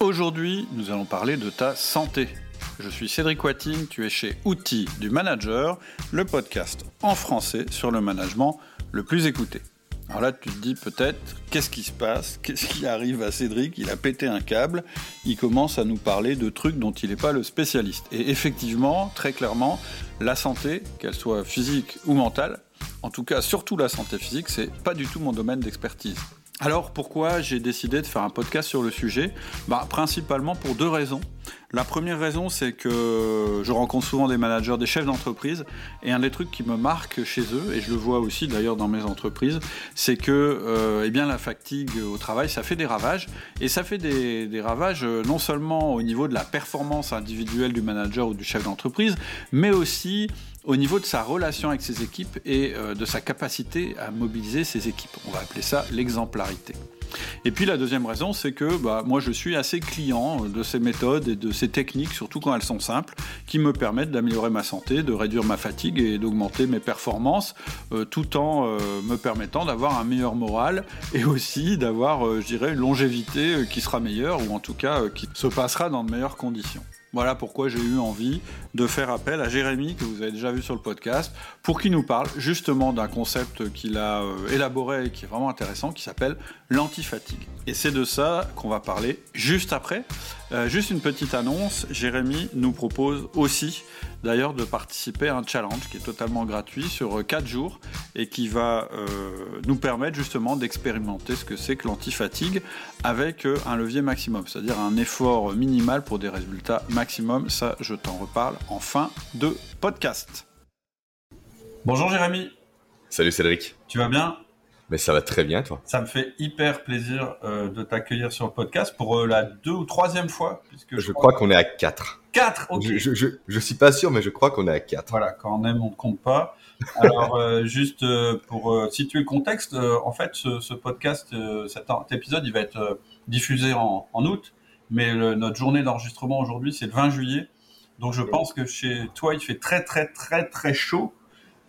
Aujourd'hui, nous allons parler de ta santé. Je suis Cédric Watine, tu es chez Outils du Manager, le podcast en français sur le management le plus écouté. Alors là, tu te dis peut-être, qu'est-ce qui se passe? Qu'est-ce qui arrive à Cédric? Il a pété un câble, il commence à nous parler de trucs dont il n'est pas le spécialiste. Et effectivement, très clairement, la santé, qu'elle soit physique ou mentale, en tout cas surtout la santé physique, c'est pas du tout mon domaine d'expertise. Alors pourquoi j'ai décidé de faire un podcast sur le sujet? Bah, Principalement pour deux raisons. La première raison, c'est que je rencontre souvent des managers, des chefs d'entreprise, et un des trucs qui me marque chez eux, et je le vois aussi d'ailleurs dans mes entreprises, c'est que euh, eh la fatigue au travail, ça fait des ravages, et ça fait des, des ravages euh, non seulement au niveau de la performance individuelle du manager ou du chef d'entreprise, mais aussi au niveau de sa relation avec ses équipes et euh, de sa capacité à mobiliser ses équipes. On va appeler ça l'exemplarité. Et puis la deuxième raison, c'est que bah, moi je suis assez client de ces méthodes et de ces techniques, surtout quand elles sont simples, qui me permettent d'améliorer ma santé, de réduire ma fatigue et d'augmenter mes performances, euh, tout en euh, me permettant d'avoir un meilleur moral et aussi d'avoir, je dirais, une longévité qui sera meilleure ou en tout cas qui se passera dans de meilleures conditions. Voilà pourquoi j'ai eu envie de faire appel à Jérémy, que vous avez déjà vu sur le podcast, pour qu'il nous parle justement d'un concept qu'il a euh, élaboré et qui est vraiment intéressant, qui s'appelle l'antifatigue. Et c'est de ça qu'on va parler juste après. Euh, juste une petite annonce, Jérémy nous propose aussi d'ailleurs de participer à un challenge qui est totalement gratuit sur 4 jours et qui va euh, nous permettre justement d'expérimenter ce que c'est que l'antifatigue avec euh, un levier maximum, c'est-à-dire un effort minimal pour des résultats maximum. Ça, je t'en reparle en fin de podcast. Bonjour Jérémy. Salut Cédric. Tu vas bien? Mais ça va très bien, toi. Ça me fait hyper plaisir euh, de t'accueillir sur le podcast pour euh, la deux ou troisième fois. Puisque je, crois, qu'on est à quatre. Quatre, ok. Je, je, je, suis pas sûr, mais je crois qu'on est à quatre. Voilà, quand on aime, on ne compte pas. Alors, euh, juste pour situer le contexte, en fait, ce, ce podcast, cet, épisode, il va être diffusé en, en, août, mais notre journée d'enregistrement aujourd'hui, c'est le 20 juillet. Donc, je pense que chez toi, il fait très, très, très, très chaud.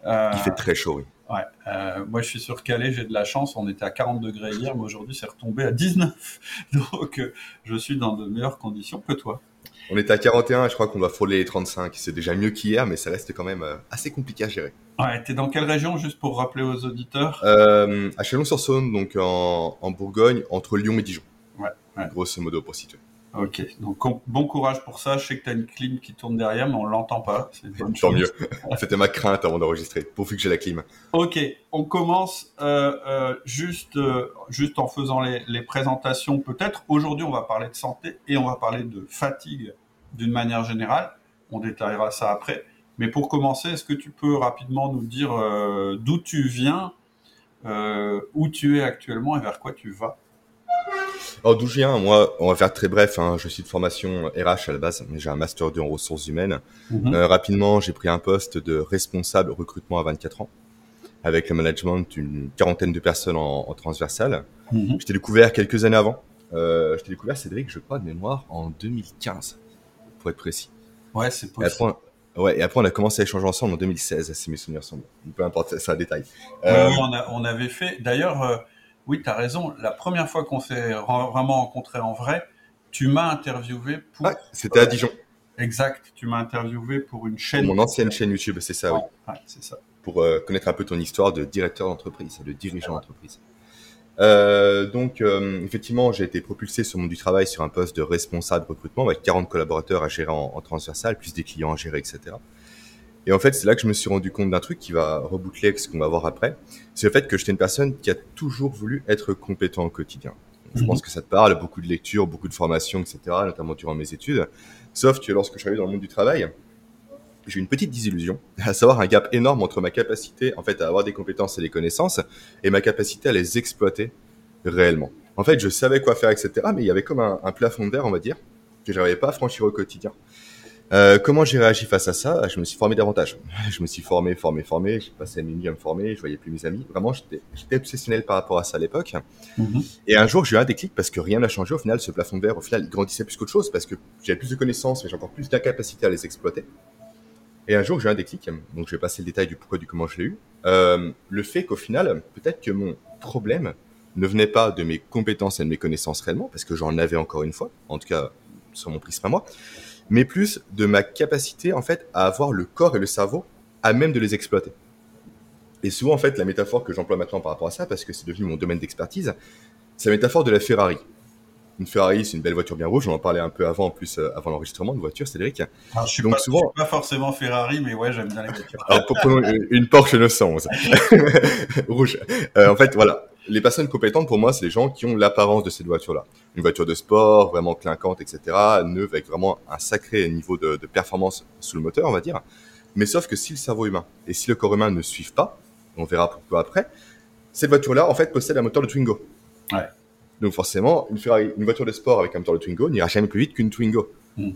il fait très chaud, oui. Ouais, euh, moi je suis sur Calais, j'ai de la chance, on était à 40 degrés hier, mais aujourd'hui c'est retombé à 19. Donc euh, je suis dans de meilleures conditions que toi. On était à 41 et je crois qu'on va frôler les 35. C'est déjà mieux qu'hier, mais ça reste quand même euh, assez compliqué à gérer. Ouais, t'es dans quelle région, juste pour rappeler aux auditeurs? À Chalon-sur-Saône, donc en, en, Bourgogne, entre Lyon et Dijon. Ouais, ouais. Grosso modo pour situer. Ok, donc bon courage pour ça. Je sais que tu as une clim qui tourne derrière, mais on l'entend pas. Tant mieux. C'était ma crainte avant d'enregistrer, pourvu que j'ai la clim. Ok, on commence euh, euh, juste, euh, juste en faisant les, les présentations peut-être. Aujourd'hui, on va parler de santé et on va parler de fatigue d'une manière générale. On détaillera ça après. Mais pour commencer, est-ce que tu peux rapidement nous dire d'où tu viens, où tu es actuellement et vers quoi tu vas? Alors d'où je viens, moi, on va faire très bref. Hein, je suis de formation RH à la base, mais j'ai un master 2 en ressources humaines. Mhm. Euh, rapidement, j'ai pris un poste de responsable recrutement à 24 ans, avec le management d'une quarantaine de personnes en, en transversal. Mhm. Je t'ai découvert quelques années avant. Euh, je t'ai découvert, Cédric, je crois, de mémoire, en 2015, pour être précis. Ouais, c'est possible. Et après, ouais, et après, on a commencé à échanger ensemble en 2016, si mes souvenirs sont bons. Peu importe, c'est un détail. Euh, on, a, on, avait fait, d'ailleurs euh, oui, tu as raison. La première fois qu'on s'est vraiment rencontré en vrai, tu m'as interviewé pour. Ouais, c'était à Dijon. Exact. Tu m'as interviewé pour une chaîne. Mon ancienne chaîne YouTube, c'est ça, oui. Ouais, c'est ça. Pour euh, connaître un peu ton histoire de directeur d'entreprise, de dirigeant d'entreprise. Euh, donc, euh, effectivement, j'ai été propulsé sur le monde du travail sur un poste de responsable recrutement avec 40 collaborateurs à gérer en, en transversal, plus des clients à gérer, etc. Et en fait, c'est là que je me suis rendu compte d'un truc qui va reboucler ce qu'on va voir après. C'est le fait que j'étais une personne qui a toujours voulu être compétent au quotidien. Je mhm. pense que ça te parle, beaucoup de lectures, beaucoup de formations, etc., notamment durant mes études. Sauf que lorsque je suis arrivé dans le monde du travail, j'ai eu une petite désillusion, à savoir un gap énorme entre ma capacité, en fait, à avoir des compétences et des connaissances, et ma capacité à les exploiter réellement. En fait, je savais quoi faire, etc., mais il y avait comme un, un plafond de verre, on va dire, que je n'arrivais pas à franchir au quotidien. Euh, comment j'ai réagi face à ça? Je me suis formé davantage. Je me suis formé, formé, formé. J'ai passé mes nuits à me former. Je voyais plus mes amis. Vraiment, j'étais obsessionnel par rapport à ça à l'époque. Mhm. Et un jour, j'ai eu un déclic parce que rien n'a changé. Au final, ce plafond de verre, au final, il grandissait plus qu'autre chose parce que j'avais plus de connaissances, mais j'ai encore plus d'incapacité à les exploiter. Et un jour, j'ai eu un déclic. Donc, je vais passer le détail du pourquoi, du comment je l'ai eu. Euh, le fait qu'au final, peut-être que mon problème ne venait pas de mes compétences et de mes connaissances réellement, parce que j'en avais encore une fois, en tout cas sur mon prisme à moi, mais plus de ma capacité en fait à avoir le corps et le cerveau à même de les exploiter. Et souvent en fait la métaphore que j'emploie maintenant par rapport à ça, parce que c'est devenu mon domaine d'expertise, c'est la métaphore de la Ferrari. Une Ferrari, c'est une belle voiture bien rouge. On en parlait un peu avant, en plus, euh, avant l'enregistrement de voiture, Cédric. Alors, je suis Donc, pas, souvent... suis pas forcément Ferrari, mais ouais, j'aime bien les voitures. Alors, pour, une Porsche 911. rouge. Euh, en fait, voilà. Les personnes compétentes, pour moi, c'est les gens qui ont l'apparence de cette voiture-là. Une voiture de sport, vraiment clinquante, etc. Neuve, avec vraiment un sacré niveau de, de performance sous le moteur, on va dire. Mais sauf que si le cerveau humain et si le corps humain ne suivent pas, on verra pourquoi après, cette voiture-là, en fait, possède un moteur de Twingo. Ouais. Donc forcément, une, Ferrari, une voiture de sport avec un moteur de Twingo n'ira jamais plus vite qu'une Twingo. Mm.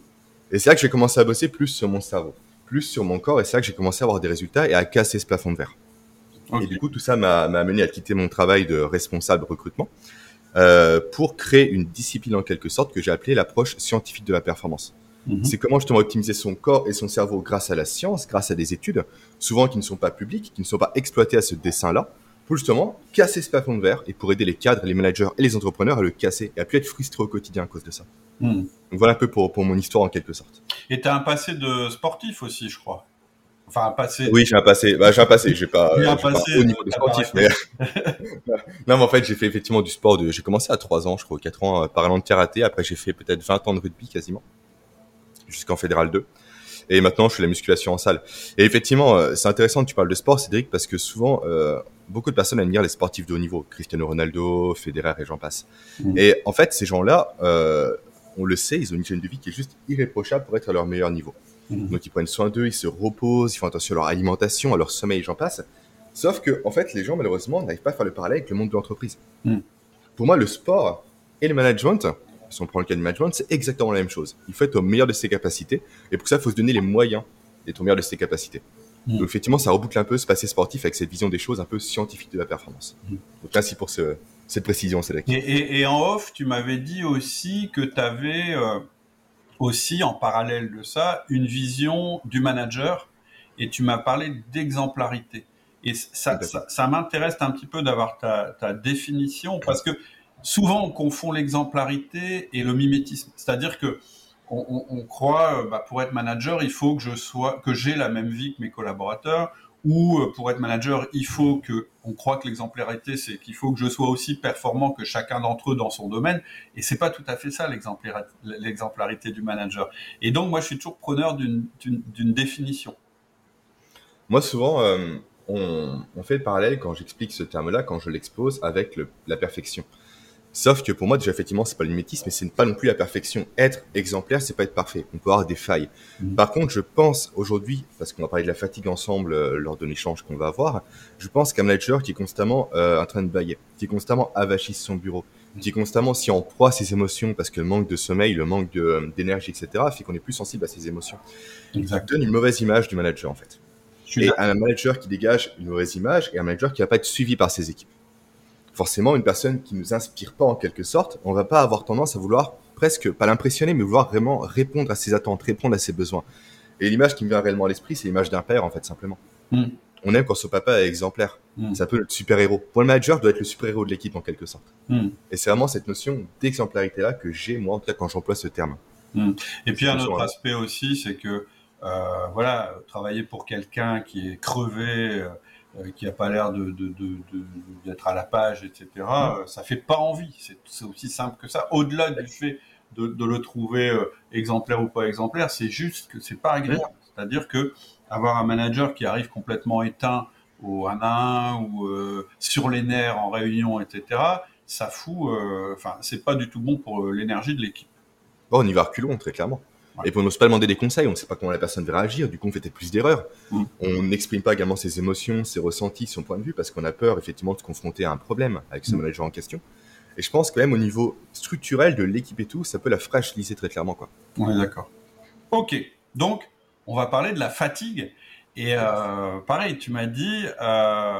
Et c'est là que j'ai commencé à bosser plus sur mon cerveau, plus sur mon corps, et c'est là que j'ai commencé à avoir des résultats et à casser ce plafond de verre. Et du coup, tout ça m'a amené à quitter mon travail de responsable recrutement euh, pour créer une discipline en quelque sorte que j'ai appelée l'approche scientifique de la performance. Mm-hmm. C'est comment justement optimiser son corps et son cerveau grâce à la science, grâce à des études, souvent qui ne sont pas publiques, qui ne sont pas exploitées à ce dessin-là, pour justement casser ce plafond de verre et pour aider les cadres, les managers et les entrepreneurs à le casser et à plus être frustrés au quotidien à cause de ça. Hmm. Donc voilà un peu pour, pour mon histoire en quelque sorte. Et tu as un passé de sportif aussi, je crois. Enfin, passé. Oui, j'ai un passé. Bah, j'ai un passé. J'ai pas, passé pas au niveau de sportif, mais. non, mais en fait, j'ai fait effectivement du sport. De... J'ai commencé à 3 ans, je crois, 4 ans, euh, par an de karaté. Après, j'ai fait peut-être 20 ans de rugby quasiment, jusqu'en fédéral 2. Et maintenant, je fais la musculation en salle. Et effectivement, euh, c'est intéressant que tu parles de sport, Cédric, parce que souvent, euh, beaucoup de personnes admirent les sportifs de haut niveau, Cristiano Ronaldo, Federer et j'en passe. Mmh. Et en fait, ces gens-là, euh, on le sait, ils ont une chaîne de vie qui est juste irréprochable pour être à leur meilleur niveau. Mmh. Donc, ils prennent soin d'eux, ils se reposent, ils font attention à leur alimentation, à leur sommeil, j'en passe. Sauf que, en fait, les gens, malheureusement, n'arrivent pas à faire le parallèle avec le monde de l'entreprise. Mmh. Pour moi, le sport et le management, si on prend le cas du management, c'est exactement la même chose. Il faut être au meilleur de ses capacités. Et pour ça, il faut se donner les moyens d'être au meilleur de ses capacités. Mm. Donc effectivement, ça reboucle un peu ce passé sportif avec cette vision des choses un peu scientifique de la performance. Donc merci pour ce, cette précision, Cédric. Et, et, et, en off, tu m'avais dit aussi que tu avais euh, aussi, en parallèle de ça, une vision du manager et tu m'as parlé d'exemplarité. Et ça, ça, ça m'intéresse un petit peu d'avoir ta, ta définition parce que souvent on confond l'exemplarité et le mimétisme. C'est-à-dire que on, on, croit, euh, bah, pour être manager, il faut que je sois, que j'ai la même vie que mes collaborateurs, ou euh, pour être manager, il faut que, on croit que l'exemplarité, c'est qu'il faut que je sois aussi performant que chacun d'entre eux dans son domaine, et c'est pas tout à fait ça l'exemplarité du manager. Et donc, moi, je suis toujours preneur d'une définition. Moi, souvent, euh, on, fait le parallèle quand j'explique ce terme-là, quand je l'expose avec la perfection. Sauf que pour moi, déjà, effectivement, c'est pas le mimétisme, mais c'est pas non plus la perfection. Être exemplaire, c'est pas être parfait. On peut avoir des failles. Mm. Par contre, je pense aujourd'hui, parce qu'on va parler de la fatigue ensemble euh, lors de l'échange qu'on va avoir, je pense qu'un manager qui est constamment euh, en train de bailler, qui est constamment avachi son bureau, qui est constamment si en proie à ses émotions, parce que le manque de sommeil, le manque euh, d'énergie, etc., fait qu'on est plus sensible à ses émotions. Ça donne une mauvaise image du manager, en fait. Et un manager qui dégage une mauvaise image et un manager qui va pas être suivi par ses équipes forcément, une personne qui nous inspire pas en quelque sorte, on va pas avoir tendance à vouloir presque, pas l'impressionner, mais vouloir vraiment répondre à ses attentes, répondre à ses besoins. Et l'image qui me vient réellement à l'esprit, c'est l'image d'un père, en fait, simplement. Mm. On aime quand son papa est exemplaire. Mm. C'est un peu le super-héros. Pour le manager, doit être le super-héros de l'équipe, en quelque sorte. Mm. Et c'est vraiment cette notion d'exemplarité-là que j'ai, moi, en tout cas, quand j'emploie ce terme. Et puis, un autre aspect aussi, c'est que, euh, voilà, travailler pour quelqu'un qui est crevé, euh, euh, qui a pas l'air de, d'être à la page, etc. Mm. Euh, ça fait pas envie. C'est, aussi simple que ça. Au-delà du fait de, le trouver euh, exemplaire ou pas exemplaire, c'est juste que c'est pas agréable. C'est-à-dire que avoir un manager qui arrive complètement éteint au 1 à 1 ou sur les nerfs en réunion, etc. Ça fout. Enfin, c'est pas du tout bon pour l'énergie de l'équipe. Bon, on y va reculons très clairement. Et puis on n'ose pas demander des conseils, on ne sait pas comment la personne va réagir, du coup on fait plus d'erreurs. Mm. On n'exprime pas également ses émotions, ses ressentis, son point de vue, parce qu'on a peur effectivement de se confronter à un problème avec ce mm. manager en question. Et je pense que même au niveau structurel de l'équipe et tout, ça peut la fragiliser très clairement. Quoi. Ouais, d'accord. Ok, donc on va parler de la fatigue. Et euh, pareil, tu m'as dit, euh,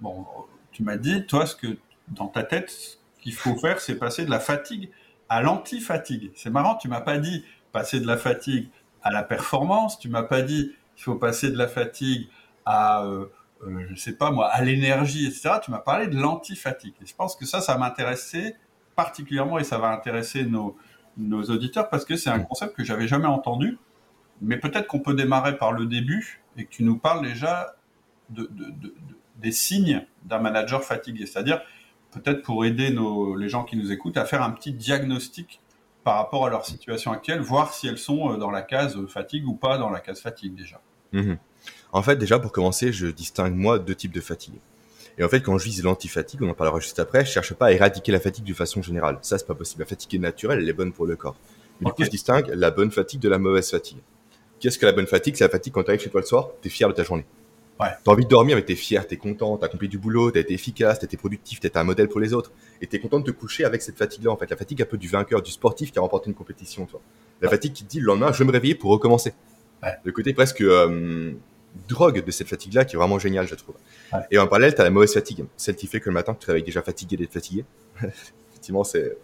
bon, tu m'as dit, toi, ce que dans ta tête, ce qu'il faut faire, c'est passer de la fatigue à l'anti-fatigue. C'est marrant, tu m'as pas dit passer de la fatigue à la performance. Tu m'as pas dit qu'il faut passer de la fatigue à euh, euh, je sais pas moi, à l'énergie, etc. Tu m'as parlé de l'anti-fatigue. Et je pense que ça, ça m'intéressait particulièrement et ça va intéresser nos, auditeurs parce que c'est un concept que j'avais jamais entendu. Mais peut-être qu'on peut démarrer par le début et que tu nous parles déjà de, de, de, des signes d'un manager fatigué. C'est-à-dire, peut-être pour aider les gens qui nous écoutent à faire un petit diagnostic par rapport à leur situation actuelle, voir si elles sont euh, dans la case fatigue ou pas dans la case fatigue déjà. Mhm. En fait, déjà, pour commencer, je distingue, moi, deux types de fatigue. Et en fait, quand je vise l'antifatigue, on en parlera juste après, je cherche pas à éradiquer la fatigue de façon générale. Ça, c'est pas possible. La fatigue est naturelle, elle est bonne pour le corps. Mais du coup, je distingue la bonne fatigue de la mauvaise fatigue. Qu'est-ce que la bonne fatigue? C'est la fatigue quand tu arrives chez toi le soir, tu es fier de ta journée. Ouais. T'as envie de dormir, mais t'es fier, t'es content, t'as accompli du boulot, t'as été efficace, t'as été productif, t'es un modèle pour les autres. Et t'es content de te coucher avec cette fatigue-là, en fait. La fatigue un peu du vainqueur, du sportif qui a remporté une compétition, toi. La fatigue qui te dit le lendemain, je vais me réveiller pour recommencer. Ouais. Le côté presque euh, drogue de cette fatigue-là qui est vraiment génial, je trouve. Et en parallèle, t'as la mauvaise fatigue. Celle qui fait que le matin, tu te réveilles déjà fatigué d'être fatigué. Effectivement, c'est,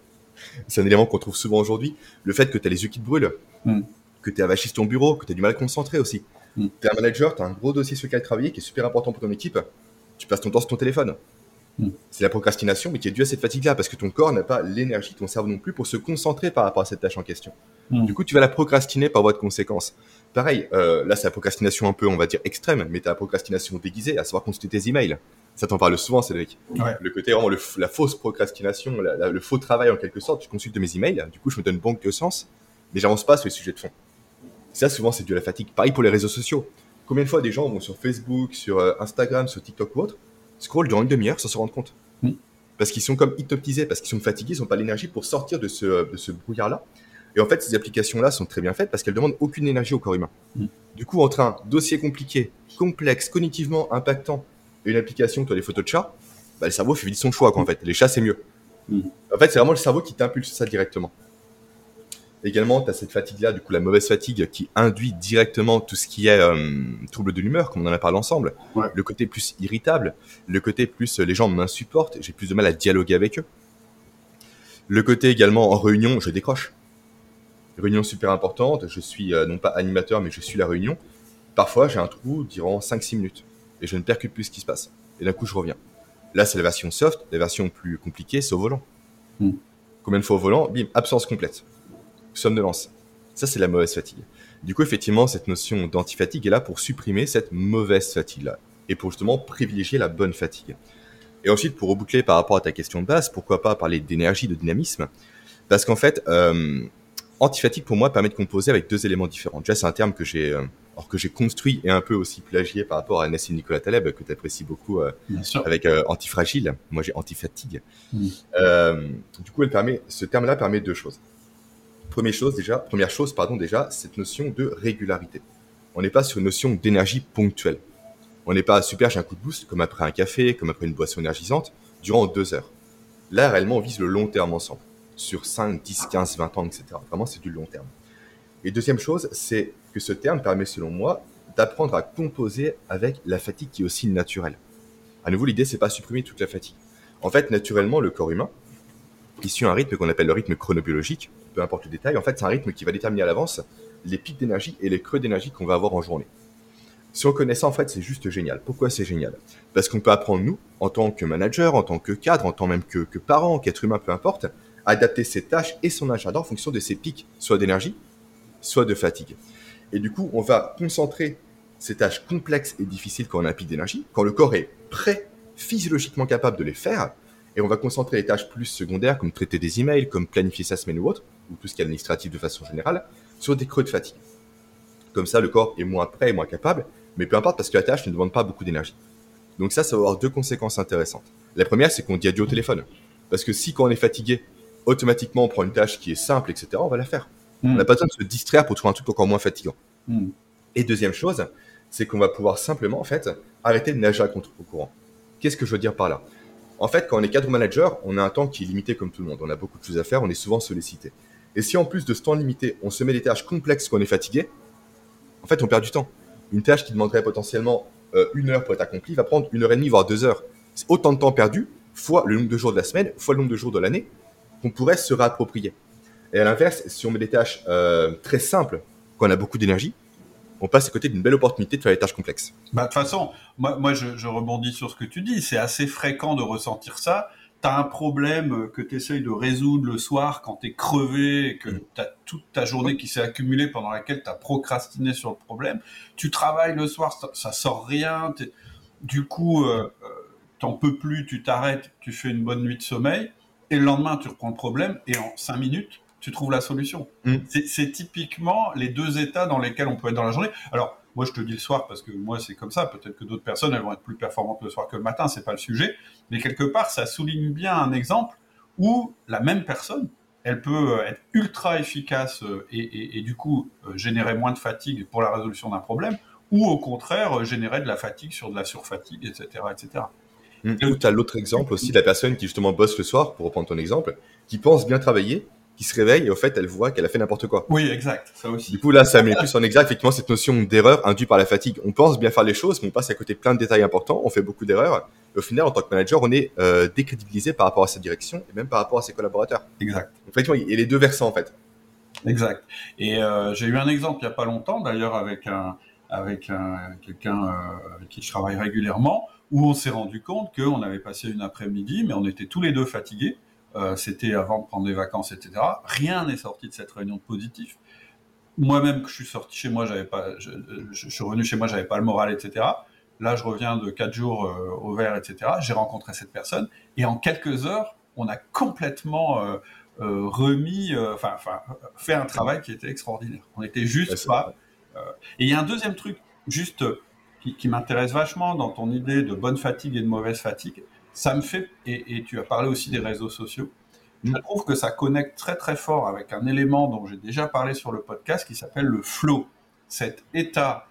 c'est un élément qu'on trouve souvent aujourd'hui. Le fait que t'as les yeux qui te brûlent, Mm. que t'es avachi sur ton bureau, que t'as du mal à te concentrer aussi. Mm. T'es un manager, t'as un gros dossier sur lequel travailler qui est super important pour ton équipe. Tu passes ton temps sur ton téléphone. Mm. C'est la procrastination, mais qui est due à cette fatigue-là, parce que ton corps n'a pas l'énergie, ton cerveau non plus, pour se concentrer par rapport à cette tâche en question. Mm. Du coup, tu vas la procrastiner par voie de conséquence. Pareil, euh, là, c'est la procrastination un peu, on va dire, extrême, mais t'as la procrastination déguisée, à savoir consulter tes emails. Ça t'en parle souvent, Cédric. Ouais. Le côté vraiment le la fausse procrastination, la- la- le faux travail en quelque sorte. Je consulte mes emails, du coup, je me donne banque de sens, mais j'avance pas sur les sujets de fond. Ça, souvent, c'est dû à la fatigue. Pareil pour les réseaux sociaux. Combien de fois des gens vont sur Facebook, sur euh, Instagram, sur TikTok ou autre, scroll durant une demi-heure sans se rendre compte? Mm. Parce qu'ils sont comme hypnotisés, parce qu'ils sont fatigués, ils n'ont pas l'énergie pour sortir de ce, de ce brouillard-là. Et en fait, ces applications-là sont très bien faites parce qu'elles demandent aucune énergie au corps humain. Mm. Du coup, entre un dossier compliqué, complexe, cognitivement impactant, et une application qui a des photos de chats, bah, le cerveau fait vite son choix, quoi, en fait. Les chats, c'est mieux. Mm. En fait, c'est vraiment le cerveau qui t'impulse ça directement. Également, tu as cette fatigue-là, du coup, la mauvaise fatigue qui induit directement tout ce qui est euh, trouble de l'humeur, comme on en a parlé ensemble. Ouais. Le côté plus irritable, le côté plus euh, les gens m'insupportent, j'ai plus de mal à dialoguer avec eux. Le côté également en réunion, je décroche. Réunion super importante, je suis euh, non pas animateur, mais je suis la réunion. Parfois, j'ai un trou durant 5-6 minutes et je ne percute plus ce qui se passe. Et d'un coup, je reviens. Là, c'est la version soft, la version plus compliquée, c'est au volant. Mm. Combien de fois au volant? Bim, absence complète. Somnolence. Ça, c'est la mauvaise fatigue. Du coup, effectivement, cette notion d'antifatigue est là pour supprimer cette mauvaise fatigue-là et pour justement privilégier la bonne fatigue. Et ensuite, pour reboucler par rapport à ta question de base, pourquoi pas parler d'énergie, de dynamisme? Parce qu'en fait, euh, antifatigue pour moi permet de composer avec deux éléments différents. Déjà, c'est un terme que j'ai euh, alors que j'ai construit et un peu aussi plagié par rapport à Nassim Nicolas Taleb, que tu apprécies beaucoup euh, avec euh, antifragile. Moi, j'ai antifatigue. Mm. Euh, du coup, elle permet, ce terme-là permet deux choses. Première chose déjà, première chose, pardon, déjà, cette notion de régularité. On n'est pas sur une notion d'énergie ponctuelle. On n'est pas super, j'ai un coup de boost, comme après un café, comme après une boisson énergisante, durant deux heures. Là, réellement, on vise le long terme ensemble. Sur 5, 10, 15, 20 ans, etc. Vraiment, c'est du long terme. Et deuxième chose, c'est que ce terme permet, selon moi, d'apprendre à composer avec la fatigue qui est aussi naturelle. À nouveau, l'idée, c'est pas supprimer toute la fatigue. En fait, naturellement, le corps humain, il suit un rythme qu'on appelle le rythme chronobiologique, peu importe le détail. En fait, c'est un rythme qui va déterminer à l'avance les pics d'énergie et les creux d'énergie qu'on va avoir en journée. Si on connaît ça, en fait, c'est juste génial. Pourquoi c'est génial? Parce qu'on peut apprendre, nous, en tant que manager, en tant que cadre, en tant même que, que parent, qu'être humain, peu importe, à adapter ses tâches et son agenda en fonction de ses pics, soit d'énergie, soit de fatigue. Et du coup, on va concentrer ces tâches complexes et difficiles quand on a un pic d'énergie, quand le corps est prêt, physiologiquement capable de les faire, et on va concentrer les tâches plus secondaires, comme traiter des emails, comme planifier sa semaine ou autre, ou tout ce qui est administratif de façon générale, sur des creux de fatigue. Comme ça, le corps est moins prêt et moins capable, mais peu importe parce que la tâche ne demande pas beaucoup d'énergie. Donc ça, ça va avoir deux conséquences intéressantes. La première, c'est qu'on dit adieu au téléphone. Parce que si quand on est fatigué, automatiquement on prend une tâche qui est simple, etc., on va la faire. Mm. On n'a pas besoin de se distraire pour trouver un truc encore moins fatigant. Mm. Et deuxième chose, c'est qu'on va pouvoir simplement, en fait, arrêter de nager à contre-courant. Qu'est-ce que je veux dire par là? En fait, quand on est cadre manager, on a un temps qui est limité comme tout le monde. On a beaucoup de choses à faire, on est souvent sollicité. Et si en plus de ce temps limité, on se met des tâches complexes quand on est fatigué, en fait, on perd du temps. Une tâche qui demanderait potentiellement euh, une heure pour être accomplie va prendre une heure et demie, voire deux heures. C'est autant de temps perdu, fois le nombre de jours de la semaine, fois le nombre de jours de l'année, qu'on pourrait se réapproprier. Et à l'inverse, si on met des tâches euh, très simples, quand on a beaucoup d'énergie, on passe à côté d'une belle opportunité de faire des tâches complexes. Bah, de toute façon, moi, moi je, je rebondis sur ce que tu dis. C'est assez fréquent de ressentir ça tu as un problème que tu essayes de résoudre le soir quand tu es crevé et que mm. tu as toute ta journée qui s'est accumulée pendant laquelle tu as procrastiné sur le problème, tu travailles le soir, ça, sort rien, du coup, euh, euh, t'en peux plus, tu t'arrêtes, tu fais une bonne nuit de sommeil, et le lendemain, tu reprends le problème, et en cinq minutes, tu trouves la solution. Mm. C'est typiquement les deux états dans lesquels on peut être dans la journée. Alors, moi, je te dis le soir parce que moi, c'est comme ça. Peut-être que d'autres personnes, elles vont être plus performantes le soir que le matin. C'est pas le sujet. Mais quelque part, ça souligne bien un exemple où la même personne, elle peut euh, être ultra efficace euh, et, du coup euh, générer moins de fatigue pour la résolution d'un problème, ou au contraire générer de la fatigue sur de la surfatigue, etc., etc. Mmh. Tu as l'autre exemple aussi, la personne qui justement bosse le soir, pour reprendre ton exemple, qui pense bien travailler, qui se réveille et au fait elle voit qu'elle a fait n'importe quoi. Oui, exact, ça aussi. Du coup là, ça met plus en exact effectivement cette notion d'erreur induite par la fatigue. On pense bien faire les choses, mais on passe à côté de plein de détails importants, on fait beaucoup d'erreurs. Et au final, en tant que manager, on est euh, décrédibilisé par rapport à sa direction et même par rapport à ses collaborateurs. Exact. Donc, effectivement, il y a les deux versants en fait. Exact. Et euh, j'ai eu un exemple il y a pas longtemps d'ailleurs avec un avec un, quelqu'un euh, avec qui je travaille régulièrement où on s'est rendu compte qu'on avait passé une après-midi, mais on était tous les deux fatigués. Euh, c'était avant de prendre des vacances, etc. Rien n'est sorti de cette réunion de positif. Moi-même, que je suis sorti chez moi, j'avais pas, je, suis revenu chez moi, j'avais pas le moral, etc. Là, je reviens de quatre jours euh, au vert, etc. J'ai rencontré cette personne et en quelques heures, on a complètement euh, remis, enfin, fait un travail qui était extraordinaire. On était juste pas. et il y a un deuxième truc, juste qui, qui m'intéresse vachement dans ton idée de bonne fatigue et de mauvaise fatigue, ça me fait, et, tu as parlé aussi des réseaux sociaux, je trouve que ça connecte très très fort avec un élément dont j'ai déjà parlé sur le podcast qui s'appelle le flow. Cet état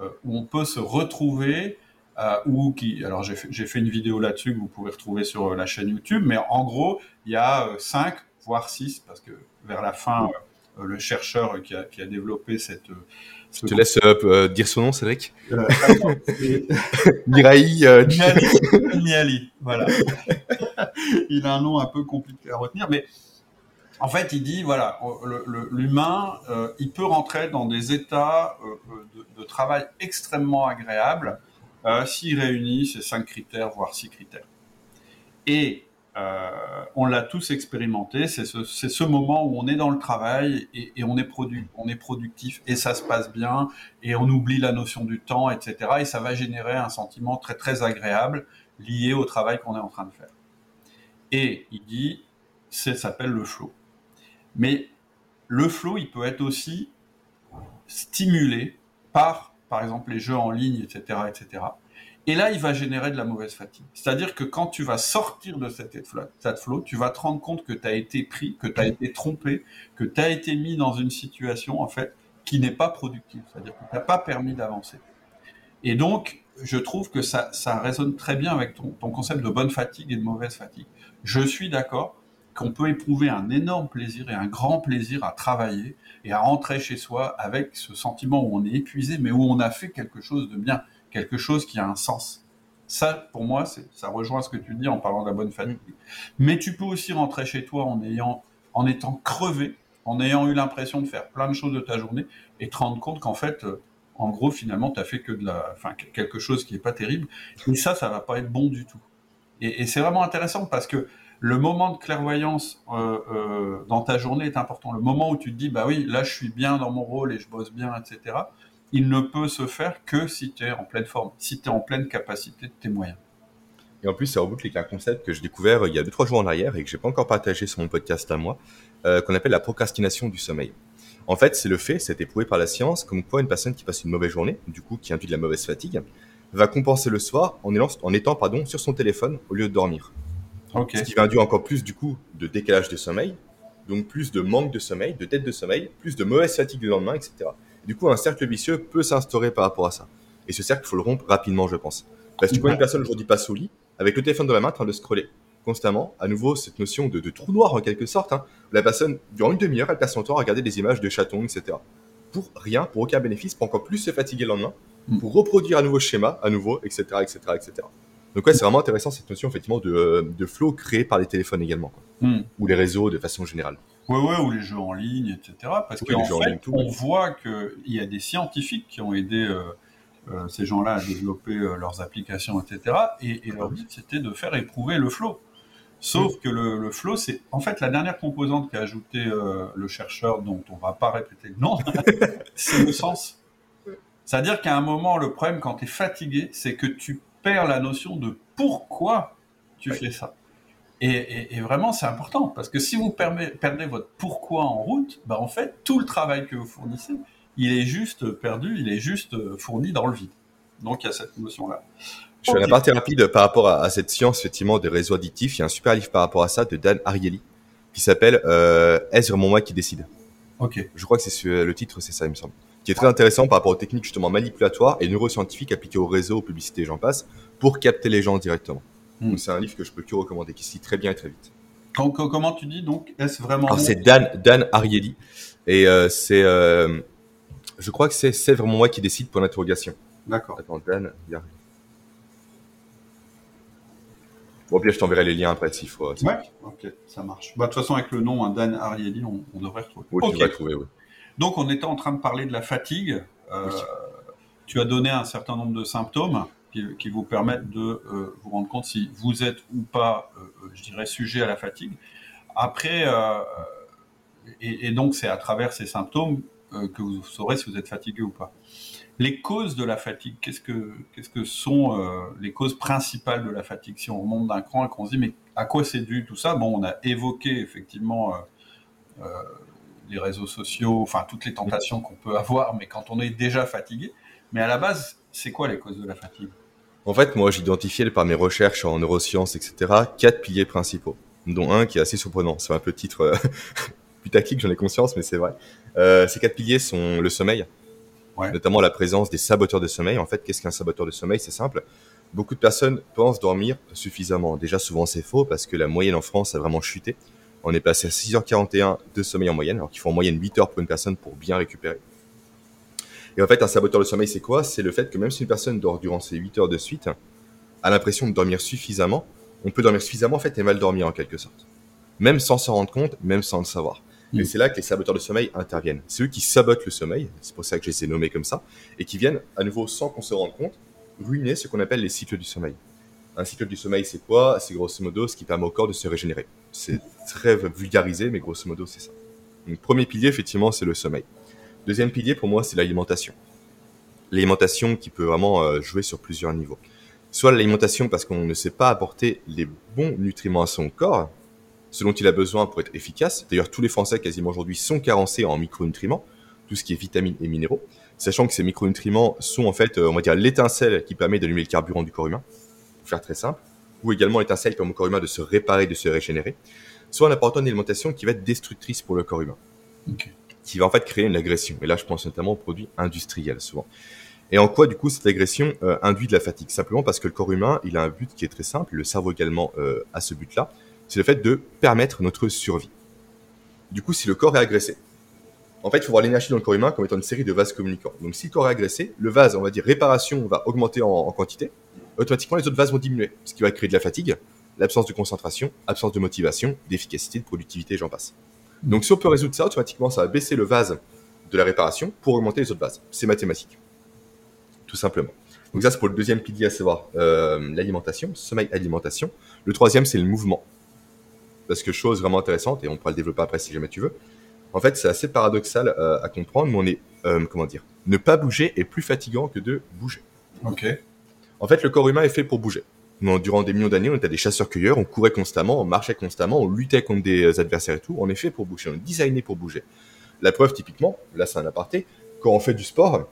euh, où on peut se retrouver, euh, ou qui, alors j'ai fait, une vidéo là-dessus que vous pouvez retrouver sur euh, la chaîne YouTube, mais en gros, il y a cinq, voire six, parce que vers la fin, le chercheur qui a, qui a développé cette je te laisse euh, euh, dire son nom, Cédric. Euh, Mirai euh, Niali, voilà. il a un nom un peu compliqué à retenir, mais en fait, il dit voilà, l'humain, il peut rentrer dans des états de, de, travail extrêmement agréables s'il réunit ces cinq critères, voire six critères. Et euh, on l'a tous expérimenté. C'est ce, moment où on est dans le travail et, on, est on est productif et ça se passe bien et on oublie la notion du temps, etc. Et ça va générer un sentiment très très agréable lié au travail qu'on est en train de faire. Et il dit, ça s'appelle le flow. Mais le flow, il peut être aussi stimulé par, par exemple, les jeux en ligne, etc., etc. Et là, il va générer de la mauvaise fatigue. C'est-à-dire que quand tu vas sortir de cet état de flow, tu vas te rendre compte que tu as été pris, que tu as été trompé, que tu as été mis dans une situation, en fait, qui n'est pas productive. C'est-à-dire que tu n'as pas permis d'avancer. Et donc, je trouve que ça, ça résonne très bien avec ton, ton concept de bonne fatigue et de mauvaise fatigue. Je suis d'accord qu'on peut éprouver un énorme plaisir et un grand plaisir à travailler et à rentrer chez soi avec ce sentiment où on est épuisé, mais où on a fait quelque chose de bien quelque chose qui a un sens. Ça, pour moi, ça rejoint ce que tu dis en parlant de la bonne fatigue. Mm. Mais tu peux aussi rentrer chez toi en, ayant, en étant crevé, en ayant eu l'impression de faire plein de choses de ta journée et te rendre compte qu'en fait, euh, en gros, finalement, tu as fait que de la, enfin, quelque chose qui n'est pas terrible. Et ça, ça va pas être bon du tout. Et, c'est vraiment intéressant parce que le moment de clairvoyance euh, euh, dans ta journée est important. Le moment où tu te dis, bah oui, là, je suis bien dans mon rôle et je bosse bien, etc il ne peut se faire que si tu es en pleine forme, si tu es en pleine capacité de tes moyens. Et en plus, c'est reboucle avec un concept que j'ai découvert euh, il y a 2-3 jours en arrière et que j'ai pas encore partagé sur mon podcast à moi, euh, qu'on appelle la procrastination du sommeil. En fait, c'est le fait, c'est éprouvé par la science, comme quoi une personne qui passe une mauvaise journée, du coup qui induit de la mauvaise fatigue, va compenser le soir en, en étant pardon, sur son téléphone au lieu de dormir. Ce qui va induire encore plus du coup de décalage de sommeil, donc plus de manque de sommeil, de tête de sommeil, plus de mauvaise fatigue le lendemain, etc. Du coup, un cercle vicieux peut s'instaurer par rapport à ça. Et ce cercle, il faut le rompre rapidement, je pense. Parce que tu vois une personne aujourd'hui passe au lit, avec le téléphone dans la main, en train de scroller constamment, à nouveau, cette notion de, trou noir en quelque sorte, hein, où la personne, durant une demi-heure, elle passe son temps à regarder des images de chatons, etc. Pour rien, pour aucun bénéfice, pour encore plus se fatiguer le lendemain, mm. pour reproduire un nouveau schéma, à nouveau, etc., etc., etc. Donc ouais, c'est vraiment intéressant cette notion effectivement de, de flow créé par les téléphones également, quoi. Mm. ou les réseaux de façon générale. Ouais, ouais, ou les jeux en ligne, etc. Parce Oui, qu'en fait, ligne, on voit qu'il y a des scientifiques qui ont aidé euh, euh, ces gens-là à développer euh, leurs applications, etc. Et, et leur but, c'était de faire éprouver le flow. Sauf que le, le flow, c'est en fait la dernière composante qu'a ajouté le chercheur, dont on va pas répéter le nom, c'est le sens. C'est-à-dire qu'à un moment, le problème quand tu es fatigué, c'est que tu perds la notion de pourquoi tu fais ça. Et, et- et vraiment, c'est important, parce que si vous perdez votre pourquoi en route, bah en fait, tout le travail que vous fournissez, il est juste perdu, il est juste euh, fourni dans le vide. Donc il y a cette notion-là. Je fais Ok. un aparté rapide par rapport à, à cette science effectivement des réseaux additifs. Il y a un super livre par rapport à ça de Dan Ariely qui s'appelle euh, Est-ce vraiment moi qui décide? Ok. Je crois que c'est ce- le titre, c'est ça, il me semble. Qui est très intéressant par rapport aux techniques justement manipulatoires et neuroscientifiques appliquées aux réseaux, aux publicités, j'en passe, pour capter les gens directement. C'est un livre que je peux que recommander, qui se lit très bien et très vite. Com- com- comment tu dis donc Est-ce vraiment Alors c'est Dan, Dan Ariely et euh, c'est, euh, je crois que c'est c'est vraiment moi qui décide pour l'interrogation. D'accord. Attends, Dan Ariely. Bon, bien, je t'enverrai les liens après s'il faut. Ouais. Ok, ça marche. Bah, de toute façon, avec le nom hein, Dan Ariely, on, on devrait retrouver. Oui, Ok. tu vas trouver, oui. Donc, on était en train de parler de la fatigue. Euh, Oui. Tu as donné un certain nombre de symptômes qui, vous permettent de euh, vous rendre compte si vous êtes ou pas, euh, euh, je dirais, sujet à la fatigue. Après, et, donc c'est à travers ces symptômes que vous saurez si vous êtes fatigué ou pas. Les causes de la fatigue, qu'est-ce que, qu'est-ce que sont les causes principales de la fatigue? Si on remonte d'un cran et qu'on se dit, mais à quoi c'est dû tout ça? Bon, on a évoqué effectivement les réseaux sociaux, enfin toutes les tentations qu'on peut avoir, mais quand on est déjà fatigué. Mais à la base, c'est quoi les causes de la fatigue? En fait, moi, j'ai identifié par mes recherches en neurosciences, etc., quatre piliers principaux, dont un qui est assez surprenant. C'est un peu le titre euh, putaclic, j'en ai conscience, mais c'est vrai. Euh, ces quatre piliers sont le sommeil, Ouais. notamment la présence des saboteurs de sommeil. En fait, qu'est-ce qu'un saboteur de sommeil? C'est simple. Beaucoup de personnes pensent dormir suffisamment. Déjà, souvent, c'est faux parce que la moyenne en France a vraiment chuté. On est passé à 6h41 de sommeil en moyenne, alors qu'il faut en moyenne 8 heures pour une personne pour bien récupérer. Et en fait, un saboteur de sommeil, c'est quoi? C'est le fait que même si une personne dort durant ces 8 heures de suite, a l'impression de dormir suffisamment, on peut dormir suffisamment en fait et mal dormir en quelque sorte. Même sans s'en rendre compte, même sans le savoir. Mm. Et c'est là que les saboteurs de sommeil interviennent. C'est eux qui sabotent le sommeil, c'est pour ça que j'ai ces nommés comme ça, et qui viennent, à nouveau sans qu'on se rende compte, ruiner ce qu'on appelle les cycles du sommeil. Un cycle du sommeil, c'est quoi? C'est grosso modo ce qui permet au corps de se régénérer. C'est très vulgarisé, mais grosso modo, c'est ça. Donc, premier pilier, effectivement, c'est le sommeil. Deuxième pilier, pour moi, c'est l'alimentation. L'alimentation qui peut vraiment euh, jouer sur plusieurs niveaux. Soit l'alimentation parce qu'on ne sait pas apporter les bons nutriments à son corps, ce dont il a besoin pour être efficace. D'ailleurs, tous les Français quasiment aujourd'hui sont carencés en micronutriments, tout ce qui est vitamines et minéraux, sachant que ces micronutriments sont en fait, euh, on va dire, l'étincelle qui permet d'allumer le carburant du corps humain, pour faire très simple, ou également l'étincelle qui permet au corps humain de se réparer, de se régénérer, soit en apportant une alimentation qui va être destructrice pour le corps humain. Qui va en fait créer une agression. Et là, je pense notamment aux produits industriels, souvent. Et en quoi, du coup, cette agression euh, induit de la fatigue? Simplement parce que le corps humain, il a un but qui est très simple, le cerveau également euh, a ce but-là, c'est le fait de permettre notre survie. Du coup, si le corps est agressé, en fait, il faut voir l'énergie dans le corps humain comme étant une série de vases communicants. Donc, si le corps est agressé, le vase, on va dire réparation, va augmenter en, en quantité, automatiquement, les autres vases vont diminuer, ce qui va créer de la fatigue, l'absence de concentration, absence de motivation, d'efficacité, de productivité, j'en passe. Donc si on peut résoudre ça, automatiquement, ça va baisser le vase de la réparation pour augmenter les autres vases. C'est mathématique. Tout simplement. Donc ça, c'est pour le deuxième pilier, à savoir euh, l'alimentation, sommeil, alimentation. Le troisième, c'est le mouvement. Parce que chose vraiment intéressante, et on pourra le développer après si jamais tu veux, en fait, c'est assez paradoxal euh, à comprendre, mais on est, euh, comment dire, ne pas bouger est plus fatigant que de bouger. Ok. En fait, le corps humain est fait pour bouger. Nous, durant des millions d'années, on était des chasseurs-cueilleurs, on courait constamment, on marchait constamment, on luttait contre des adversaires et tout. On est fait pour bouger, on est designé pour bouger. La preuve, typiquement, là c'est un aparté, quand on fait du sport,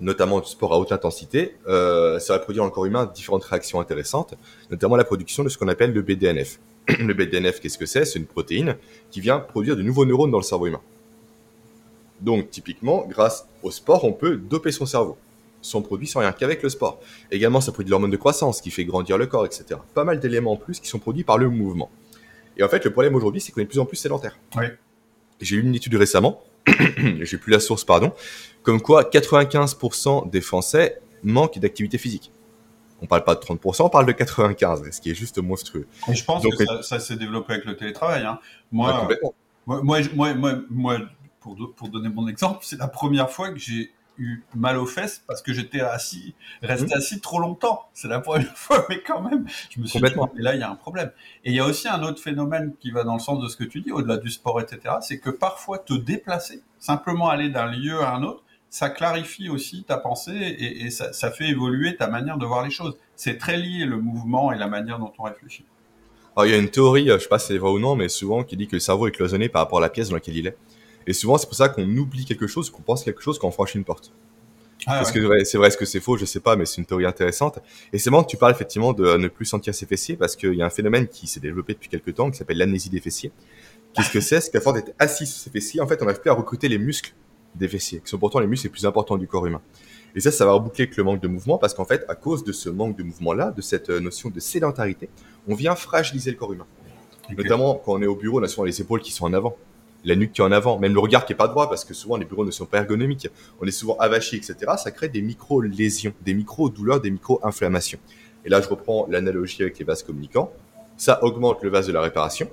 notamment du sport à haute intensité, euh, ça va produire dans le corps humain différentes réactions intéressantes, notamment la production de ce qu'on appelle le BDNF. le BDNF, qu'est-ce que c'est? C'est une protéine qui vient produire de nouveaux neurones dans le cerveau humain. Donc, typiquement, grâce au sport, on peut doper son cerveau son produit sans rien qu'avec le sport. Également, ça produit l'hormone de croissance qui fait grandir le corps, etc. Pas mal d'éléments en plus qui sont produits par le mouvement. Et en fait, le problème aujourd'hui, c'est qu'on est de plus en plus sédentaire. Oui. J'ai eu une étude récemment, j'ai plus la source, pardon, comme quoi 95% des Français manquent d'activité physique. On parle pas de 30%, on parle de 95, ce qui est juste monstrueux. Et je pense Donc, que ça, ça s'est développé avec le télétravail. Hein. Moi, Ouais, complètement. Moi, moi, moi, moi, pour donner mon exemple, c'est la première fois que j'ai eu mal aux fesses parce que j'étais assis, resté mmh. assis trop longtemps. C'est la première fois, mais quand même, je me suis dit, et là, il y a un problème. Et il y a aussi un autre phénomène qui va dans le sens de ce que tu dis, au-delà du sport, etc., c'est que parfois te déplacer, simplement aller d'un lieu à un autre, ça clarifie aussi ta pensée et, ça, ça, fait évoluer ta manière de voir les choses. C'est très lié le mouvement et la manière dont on réfléchit. Alors, il y a une théorie, je sais pas si c'est vrai ou non, mais souvent qui dit que le cerveau est cloisonné par rapport à la pièce dans laquelle il est. Et souvent, c'est pour ça qu'on oublie quelque chose, qu'on pense quelque chose quand on franchit une porte. Ah, Parce que c'est vrai, est-ce que c'est faux, je sais pas, mais c'est une théorie intéressante. Et c'est marrant que tu parles effectivement de ne plus sentir ses fessiers, parce qu'il y a un phénomène qui s'est développé depuis quelques temps, qui s'appelle l'amnésie des fessiers. Qu'est-ce que c'est? C'est qu'à force d'être assis sur ses fessiers, en fait, on n'arrive plus à recruter les muscles des fessiers, qui sont pourtant les muscles les plus importants du corps humain. Et ça, ça va reboucler avec le manque de mouvement, parce qu'en fait, à cause de ce manque de mouvement-là, de cette euh, notion de sédentarité, on vient fragiliser le corps humain. Notamment quand on est au bureau, on a souvent les épaules qui sont en avant la nuque qui est en avant, même le regard qui est pas droit, parce que souvent les bureaux ne sont pas ergonomiques, on est souvent avachi, etc. Ça crée des micro-lésions, des micro-douleurs, des micro-inflammations. Et là, je reprends l'analogie avec les vases communicants. Ça augmente le vase de la réparation,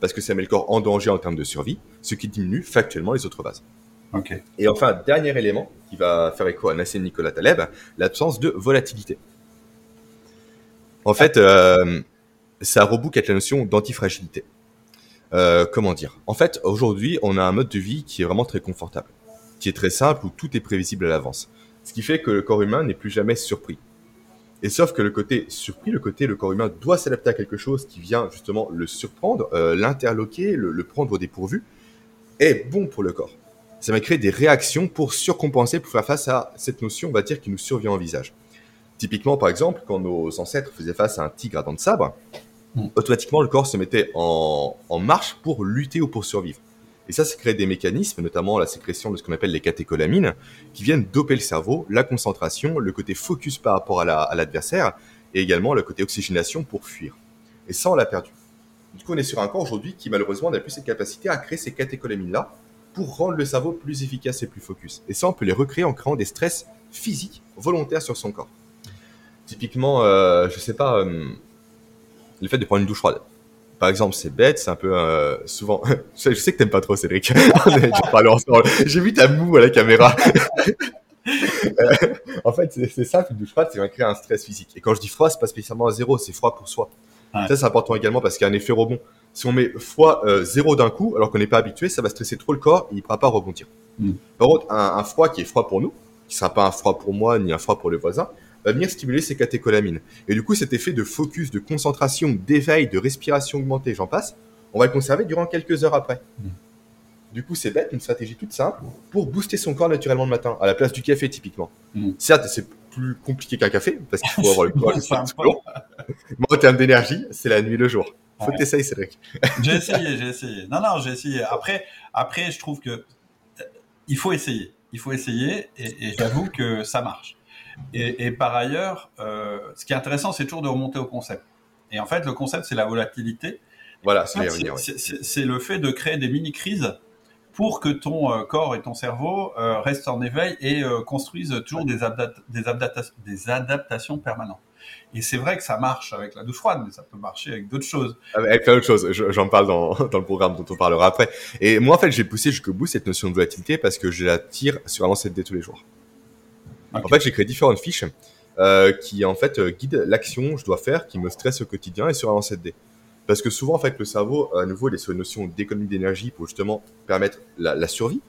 parce que ça met le corps en danger en termes de survie, ce qui diminue factuellement les autres vases. Et enfin, dernier élément qui va faire écho à Nassim Nicolas Taleb, l'absence de volatilité. En fait, euh, ça reboucle avec la notion d'antifragilité. Euh, comment dire? En fait, aujourd'hui, on a un mode de vie qui est vraiment très confortable, qui est très simple, où tout est prévisible à l'avance. Ce qui fait que le corps humain n'est plus jamais surpris. Et sauf que le côté surpris, le côté le corps humain doit s'adapter à quelque chose qui vient justement le surprendre, euh, l'interloquer, le, prendre au dépourvu, est bon pour le corps. Ça va créer des réactions pour surcompenser, pour faire face à cette notion, on va dire, qui nous survient en visage. Typiquement, par exemple, quand nos ancêtres faisaient face à un tigre à dents de sabre. Automatiquement le corps se mettait en, marche pour lutter ou pour survivre. Et ça, ça crée des mécanismes, notamment la sécrétion de ce qu'on appelle les catécholamines, qui viennent doper le cerveau, la concentration, le côté focus par rapport à l'adversaire, et également le côté oxygénation pour fuir. Et ça, on l'a perdu. Du coup, on est sur un corps aujourd'hui qui, malheureusement, n'a plus cette capacité à créer ces catécholamines-là pour rendre le cerveau plus efficace et plus focus. Et ça, on peut les recréer en créant des stress physiques volontaires sur son corps. Typiquement, euh, je sais pas, euh, le fait de prendre une douche froide. Par exemple, c'est bête, c'est un peu euh, souvent. je sais que t'aimes pas trop, Cédric. J'ai vu ta moue à la caméra. Euh, en fait, c'est simple, une douche froide, c'est créer un stress physique. Et quand je dis froid, c'est pas spécialement à zéro, c'est froid pour soi. Ça, c'est important également parce qu'il y a un effet rebond. Si on met froid euh, zéro d'un coup, alors qu'on n'est pas habitué, ça va stresser trop le corps et il ne pourra pas rebondir. Mm. Par contre, un, un, froid qui est froid pour nous, qui sera pas un froid pour moi ni un froid pour les voisins, va venir stimuler ces catécholamines. Et du coup, cet effet de focus, de concentration, d'éveil, de respiration augmentée, j'en passe, on va le conserver durant quelques heures après. Mm. Du coup, c'est bête, une stratégie toute simple pour booster son corps naturellement le matin, à la place du café typiquement. Mm. Certes, c'est plus compliqué qu'un café, parce qu'il faut avoir le corps Mais en termes d'énergie, c'est la nuit le jour. Faut que t'essayes, Cédric. j'ai essayé, j'ai essayé. Non, non, j'ai essayé. Après, après, je trouve que euh, il faut essayer. Il faut essayer, et, et j'avoue que ça marche. Et, par ailleurs, euh, ce qui est intéressant, c'est toujours de remonter au concept. Et en fait, le concept, c'est la volatilité. Voilà, c'est le fait de créer des mini-crises pour que ton euh, corps et ton cerveau euh, restent en éveil et construisent toujours des, des, des, adaptations permanentes. Et c'est vrai que ça marche avec la douche froide, mais ça peut marcher avec d'autres choses. Avec plein d'autres choses. J'en parle dans, dans, le programme dont on parlera après. Et moi, en fait, j'ai poussé jusqu'au bout cette notion de volatilité parce que je la tire sur un de dés tous les jours. En fait, j'ai créé différentes fiches euh, qui en fait euh, guident l'action que je dois faire, qui me stresse au quotidien et sur un lancer de dés. Parce que souvent, en fait, le cerveau, à nouveau, il est sur une notion d'économie d'énergie pour justement permettre la, survie.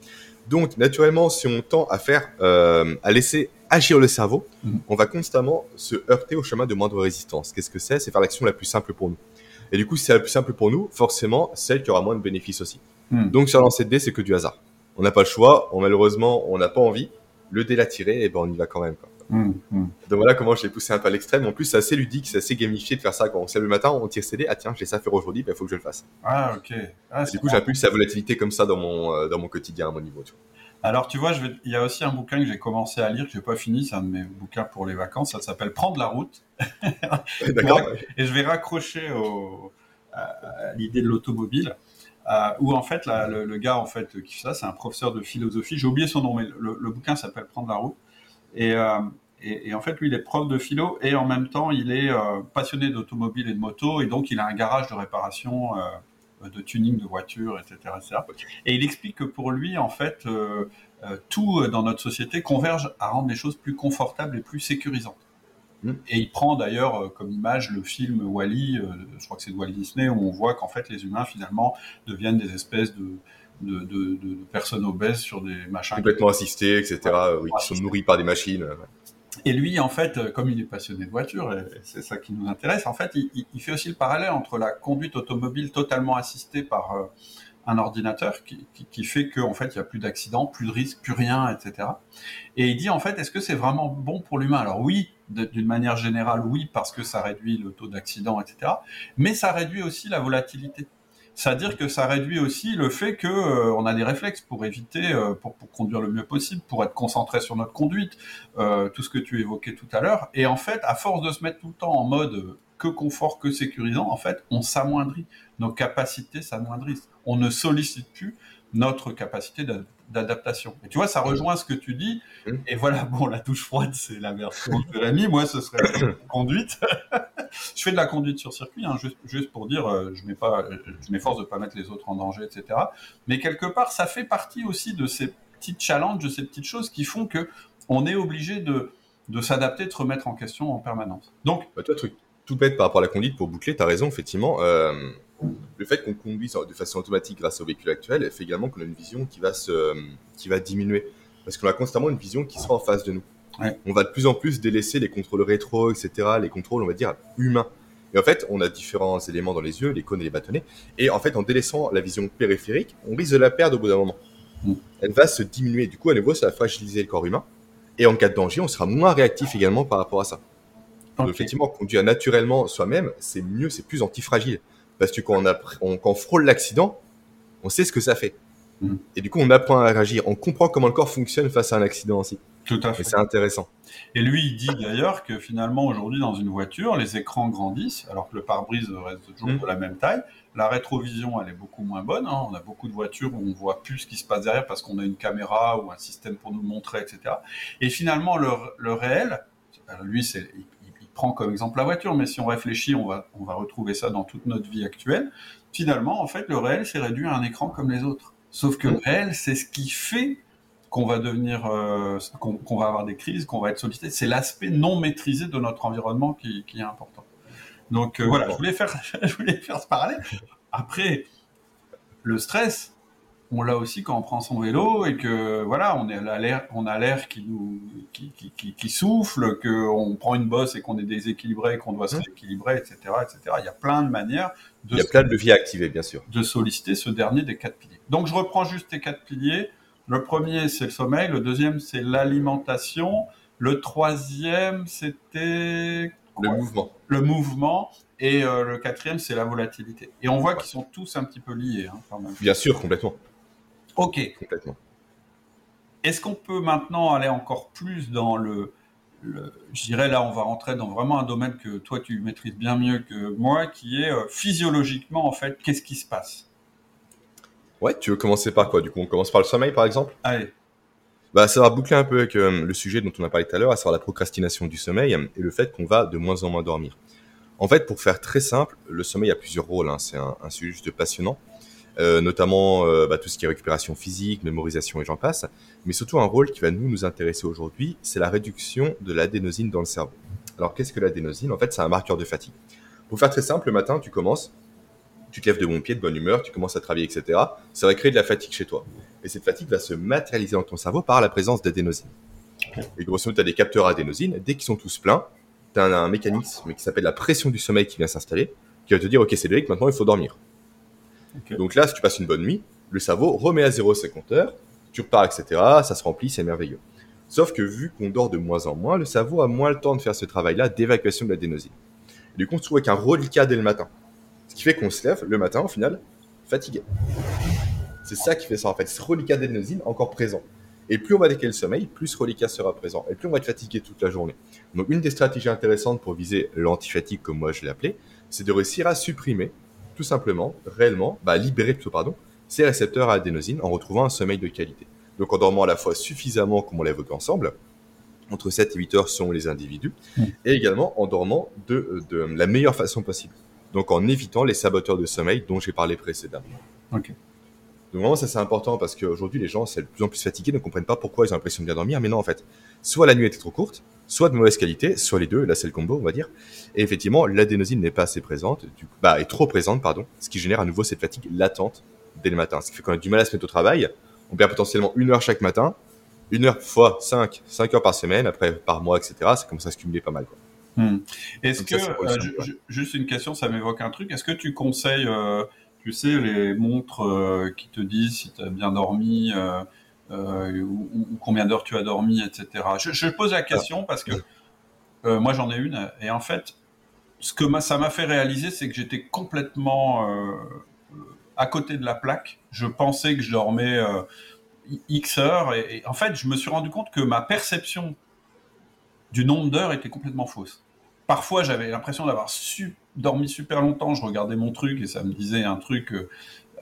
Donc, naturellement, si on tend à faire, euh, à laisser agir le cerveau, mhm. on va constamment se heurter au chemin de moindre résistance. Qu'est-ce que c'est? C'est faire l'action la plus simple pour nous. Et du coup, si c'est la plus simple pour nous, forcément, celle qui aura moins de bénéfices aussi. Mhm. Donc, sur lancer de dés, c'est que du hasard. On n'a pas le choix. malheureusement, on n'a pas envie le dé l'a tiré, et ben on y va quand même. Hum, hum. Donc voilà comment je l'ai poussé un peu à l'extrême. En plus, c'est assez ludique, c'est assez gamifié de faire ça. Quand on se lève le matin, on tire ses dés. Ah tiens, j'ai ça à faire aujourd'hui, il ben, faut que je le fasse. Ah ok. Ah, du coup, plus sa volatilité comme ça dans mon, euh, dans mon quotidien, à mon niveau. Alors tu vois, je il y a aussi un bouquin que j'ai commencé à lire, que j'ai pas fini, c'est un de mes bouquins pour les vacances. Ça s'appelle Prendre la route. D'accord. Et je vais raccrocher au, à l'idée de l'automobile. Euh, où en fait le, gars en fait qui fait ça, c'est un professeur de philosophie. J'ai oublié son nom, mais le, bouquin s'appelle Prendre la route. Euh, et, en fait, lui, il est prof de philo et en même temps, il est euh, passionné d'automobile et de moto, et donc il a un garage de réparation de tuning de voiture, etc., Et il explique que pour lui, en fait, tout dans notre société converge à rendre les choses plus confortables et plus sécurisantes. Mm. Et il prend d'ailleurs comme image le film Wally, je crois que c'est de Walt Disney, où on voit qu'en fait les humains finalement deviennent des espèces de, de, personnes obèses sur des machins. Complètement assistés, etc., oui, qui sont nourris par des machines. Et lui, en fait, comme il est passionné de voiture, et c'est ça qui nous intéresse, en fait, il, fait aussi le parallèle entre la conduite automobile totalement assistée par euh, un ordinateur qui, fait qu'en fait, il n'y a plus d'accidents, plus de risques, plus rien, etc. Et il dit, en fait, est-ce que c'est vraiment bon pour l'humain? Alors oui, d'une manière générale, oui, parce que ça réduit le taux d'accident, etc. Mais ça réduit aussi la volatilité. C'est-à-dire que ça réduit aussi le fait que euh, a des réflexes pour éviter, euh, pour, pour, conduire le mieux possible, pour être concentré sur notre conduite, euh, tout ce que tu évoquais tout à l'heure. Et en fait, à force de se mettre tout le temps en mode que confort, que sécurisant, en fait, on s'amoindrit, nos capacités s'amoindrissent. On ne sollicite plus notre capacité d'adaptation. Et tu vois, ça rejoint ce que tu dis. Mmh. Et voilà, bon, la touche froide, c'est la version de l'ami. Moi, ce serait la conduite. je fais de la conduite sur circuit, hein, juste, pour dire, euh, je mets pas, je m'efforce de pas mettre les autres en danger, etc. Mais quelque part, ça fait partie aussi de ces petites challenges, de ces petites choses qui font que on est obligé de, de s'adapter, de se remettre en question en permanence. Donc, bah, toi, truc tout bête par rapport à la conduite, pour boucler, tu as raison, effectivement. Euh, le fait qu'on conduise de façon automatique grâce au véhicule actuel fait également qu'on a une vision qui va, se, qui va diminuer. Parce qu'on a constamment une vision qui sera en face de nous. On va de plus en plus délaisser les contrôles rétro, etc., les contrôles, on va dire, humains. Et en fait, on a différents éléments dans les yeux, les cônes et les bâtonnets. Et en fait, en délaissant la vision périphérique, on risque de la perdre au bout d'un moment. Elle va se diminuer. Du coup, à nouveau, ça va fragiliser le corps humain. Et en cas de danger, on sera moins réactif également par rapport à ça. Donc, effectivement, conduire naturellement soi-même, c'est mieux, c'est plus antifragile. Parce que quand on, quand on frôle l'accident, on sait ce que ça fait. Mm. Et du coup, on apprend à réagir. On comprend comment le corps fonctionne face à un accident aussi. Tout à fait. Et c'est intéressant. Et lui, il dit d'ailleurs que finalement, aujourd'hui, dans une voiture, les écrans grandissent, alors que le pare-brise reste toujours mm. de la même taille. La rétrovision, elle est beaucoup moins bonne. Hein. On a beaucoup de voitures où on voit plus ce qui se passe derrière parce qu'on a une caméra ou un système pour nous montrer, etc. Et finalement, le, le réel, lui, c'est, il, prend comme exemple la voiture, mais si on réfléchit, on va, on va retrouver ça dans toute notre vie actuelle. Finalement, en fait, le réel s'est réduit à un écran comme les autres. Sauf que le réel, c'est ce qui fait qu'on va devenir, euh, qu'on va avoir des crises, qu'on va être sollicité. C'est l'aspect non maîtrisé de notre environnement qui, qui est important. Donc euh, voilà, je voulais faire, je voulais faire ce parallèle. Après, le stress, on l'a aussi quand on prend son vélo et que voilà, on, est à l'air, on a l'air qui nous qui, qui, qui, souffle, qu'on prend une bosse et qu'on est déséquilibré, qu'on doit se mmh. rééquilibrer, etc., etc. Il y a plein de manières. De Il y a plein de leviers activés, bien sûr. De solliciter ce dernier des quatre piliers. Donc je reprends juste les quatre piliers. Le premier, c'est le sommeil. Le deuxième, c'est l'alimentation. Le troisième, c'était le mouvement. Le mouvement. Et euh, le quatrième, c'est la volatilité. Et on voit qu'ils sont tous un petit peu liés. Hein, Bien sûr, complètement. Ok. Complètement. Est-ce qu'on peut maintenant aller encore plus dans le, je dirais là, on va rentrer dans vraiment un domaine que toi tu maîtrises bien mieux que moi, qui est euh, physiologiquement en fait, qu'est-ce qui se passe? Ouais, tu veux commencer par quoi? Du coup, on commence par le sommeil par exemple? Allez. Bah, ça va boucler un peu avec euh, le sujet dont on a parlé tout à l'heure, à savoir la procrastination du sommeil et le fait qu'on va de moins en moins dormir. En fait, pour faire très simple, le sommeil a plusieurs rôles. Hein. C'est un, un, sujet juste passionnant. Euh, notamment euh, bah, tout ce qui est récupération physique, mémorisation et j'en passe, mais surtout un rôle qui va nous nous intéresser aujourd'hui, c'est la réduction de l'adénosine dans le cerveau. Alors qu'est-ce que l'adénosine? En fait, c'est un marqueur de fatigue. Pour faire très simple, le matin, tu commences, tu te lèves de bon pied, de bonne humeur, tu commences à travailler, etc. Ça va créer de la fatigue chez toi. Et cette fatigue va se matérialiser dans ton cerveau par la présence d'adénosine. Et grosso modo, tu as des capteurs adénosine. Dès qu'ils sont tous pleins, tu as un, mécanisme qui s'appelle la pression du sommeil qui vient s'installer, qui va te dire, OK, c'est que maintenant il faut dormir. Donc là, si tu passes une bonne nuit, le cerveau remet à zéro ses compteurs, tu repars, etc. Ça se remplit, c'est merveilleux. Sauf que vu qu'on dort de moins en moins, le cerveau a moins le temps de faire ce travail-là d'évacuation de l'adénosine. Du coup, on se trouve avec un reliquat dès le matin. Ce qui fait qu'on se lève le matin, au final, fatigué. C'est ça qui fait ça, en fait. Ce reliquat d'adénosine encore présent. Et plus on va décaler le sommeil, plus ce reliquat sera présent. Et plus on va être fatigué toute la journée. Donc, une des stratégies intéressantes pour viser l'antifatigue, comme moi je l'ai appelé, c'est de réussir à supprimer tout simplement, réellement, bah, libérer plutôt, pardon, ces récepteurs à adénosine en retrouvant un sommeil de qualité. Donc en dormant à la fois suffisamment, comme on l'a évoqué ensemble, entre 7 et 8 heures sont les individus, et également en dormant de, de, la meilleure façon possible. donc en évitant les saboteurs de sommeil dont j'ai parlé précédemment. Ok. Donc vraiment, ça c'est important parce qu'aujourd'hui, les gens, c'est de plus en plus fatigués, ne comprennent pas pourquoi ils ont l'impression de bien dormir. Mais non, en fait, soit la nuit était trop courte, soit de mauvaise qualité, soit les deux, là c'est le combo, on va dire. Et effectivement, l'adénosine n'est pas assez présente, du coup, bah, est trop présente, pardon, ce qui génère à nouveau cette fatigue latente dès le matin. Ce qui fait qu'on a du mal à se mettre au travail, on perd potentiellement une heure chaque matin, une heure fois cinq, cinq heures par semaine, après par mois, etc. Ça commence à se cumuler pas mal. Quoi. Hmm. Est-ce que, euh, juste une question, ça m'évoque un truc, est-ce que tu conseilles... Euh, tu sais, les montres euh, qui te disent si tu as bien dormi euh, euh, ou, combien d'heures tu as dormi, etc. Je, pose la question parce que moi j'en ai une et en fait, ce que ça m'a fait réaliser, c'est que j'étais complètement à côté de la plaque. Je pensais que je dormais X heures et, en fait, je me suis rendu compte que ma perception du nombre d'heures était complètement fausse. Parfois, j'avais l'impression d'avoir dormi super longtemps, je regardais mon truc et ça me disait un truc. Euh,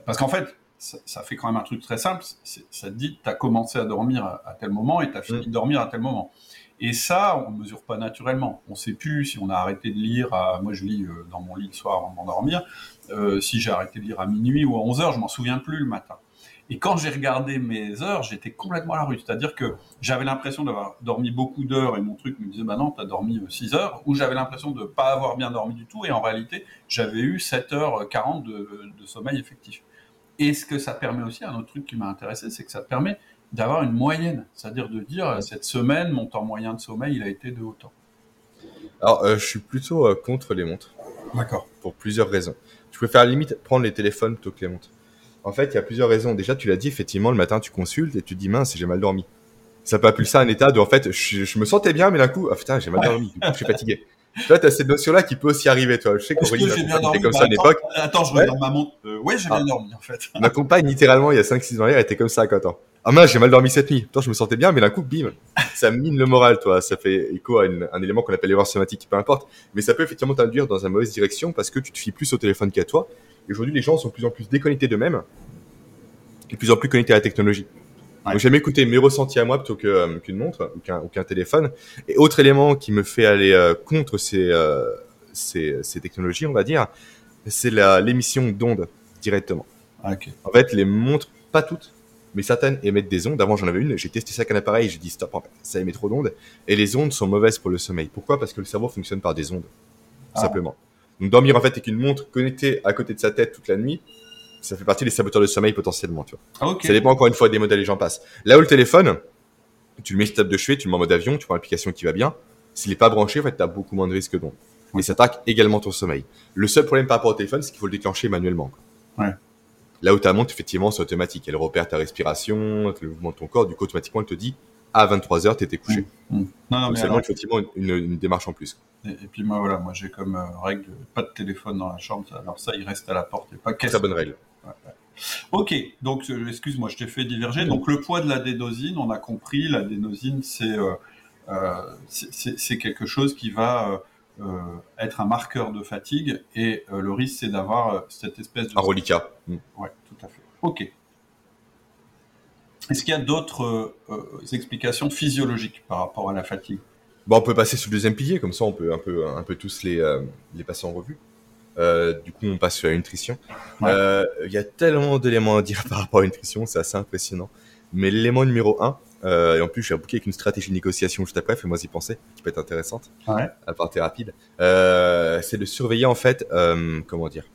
parce qu'en fait, ça, fait quand même un truc très simple. Ça te dit, tu as commencé à dormir à, tel moment et tu as fini de dormir à tel moment. Et ça, on ne mesure pas naturellement. On ne sait plus si on a arrêté de lire. moi, je lis euh, dans mon lit le soir avant de m'endormir. Euh, si j'ai arrêté de lire à minuit ou à 11 heures, je m'en souviens plus le matin. Et quand j'ai regardé mes heures, j'étais complètement à la rue. C'est-à-dire que j'avais l'impression d'avoir dormi beaucoup d'heures et mon truc me disait, bah non, as dormi 6 heures. Ou j'avais l'impression de ne pas avoir bien dormi du tout. Et en réalité, j'avais eu 7h40 de, de sommeil effectif. Et ce que ça permet aussi, un autre truc qui m'a intéressé, c'est que ça permet d'avoir une moyenne. C'est-à-dire de dire, cette semaine, mon temps moyen de sommeil, il a été de autant. Alors, euh, je suis plutôt euh, contre les montres. D'accord. Pour plusieurs raisons. Je préfère limite prendre les téléphones plutôt que les montres. En fait, il y a plusieurs raisons. Déjà, tu l'as dit, effectivement, le matin, tu consultes et tu te dis, mince, j'ai mal dormi. Ça peut appeler ça un état de, en fait, je, me sentais bien, mais d'un coup, ah putain, j'ai mal dormi, je suis fatigué. Tu vois, tu as cette notion-là qui peut aussi arriver, toi. Je sais qu'Aurélie était comme ça à l'époque. Attends, je regarde ma montre. Ouais, j'ai bien dormi, en fait. ma compagne, littéralement, il y a 5-6 ans, elle était comme ça, quand Ah mince, j'ai mal dormi cette nuit. Toi, je me sentais bien, mais d'un coup, bim, ça mine le moral, toi. Ça fait écho à un élément qu'on appelle l'erreur somatique, peu importe. Mais ça peut effectivement t'induire dans une mauvaise direction parce que tu te fies plus au téléphone qu'à toi. Et aujourd'hui, les gens sont de plus en plus déconnectés d'eux-mêmes de plus en plus connecté à la technologie. Donc j'aime écouter mes ressentis à moi plutôt euh, qu'une montre ou qu'un téléphone. Et autre élément qui me fait aller euh, contre ces, euh, ces, ces, technologies, on va dire, c'est l'émission d'ondes directement. En fait, les montres, pas toutes, mais certaines émettent des ondes. Avant, j'en avais une, j'ai testé ça avec un appareil, j'ai dit stop, en fait, ça émet trop d'ondes. Et les ondes sont mauvaises pour le sommeil. Pourquoi? Parce que le cerveau fonctionne par des ondes, ah. simplement. Donc dormir en fait avec une montre connectée à côté de sa tête toute la nuit, ça fait partie des saboteurs de sommeil potentiellement, tu vois. Ça dépend encore une fois des modèles les gens passent. Là où le téléphone, tu le mets sur table de chevet, tu le mets en mode avion, tu prends l'application qui va bien. S'il n'est pas branché, en fait, tu as beaucoup moins de risques donc. Et ça attaque également ton sommeil. Le seul problème par rapport au téléphone, c'est qu'il faut le déclencher manuellement. Ouais. Là où ta montre, effectivement, c'est automatique. Elle repère ta respiration, le mouvement de ton corps. Du coup, automatiquement, elle te dit à 23h, tu étais couché. Mmh. Mmh. Non, non, Donc, effectivement une, démarche en plus. Et, puis moi, voilà, moi j'ai comme euh, règle pas de téléphone dans la chambre. Alors ça, il reste à la porte et pas Très bonne règle. Ok, donc euh, excuse-moi, je t'ai fait diverger. Donc le poids de l'adénosine, on a compris, l'adénosine c'est euh, euh c'est quelque chose qui va être un marqueur de fatigue et le risque c'est d'avoir cette espèce de... Un reliquat. Mm. Ouais, tout à fait. Ok. Est-ce qu'il y a d'autres explications physiologiques par rapport à la fatigue? Bon, On peut passer sur le deuxième pilier, comme ça on peut un peu, un peu tous les, les passer en revue. Euh, du coup, on passe sur la nutrition. Euh, il y a tellement d'éléments à dire par rapport à la nutrition, c'est assez impressionnant. Mais l'élément numéro un, euh, et en plus, j'ai bouqué avec une stratégie de négociation juste après, fais-moi y penser, qui peut être intéressante, ouais. à partir rapide. C'est de surveiller en fait, comment dire,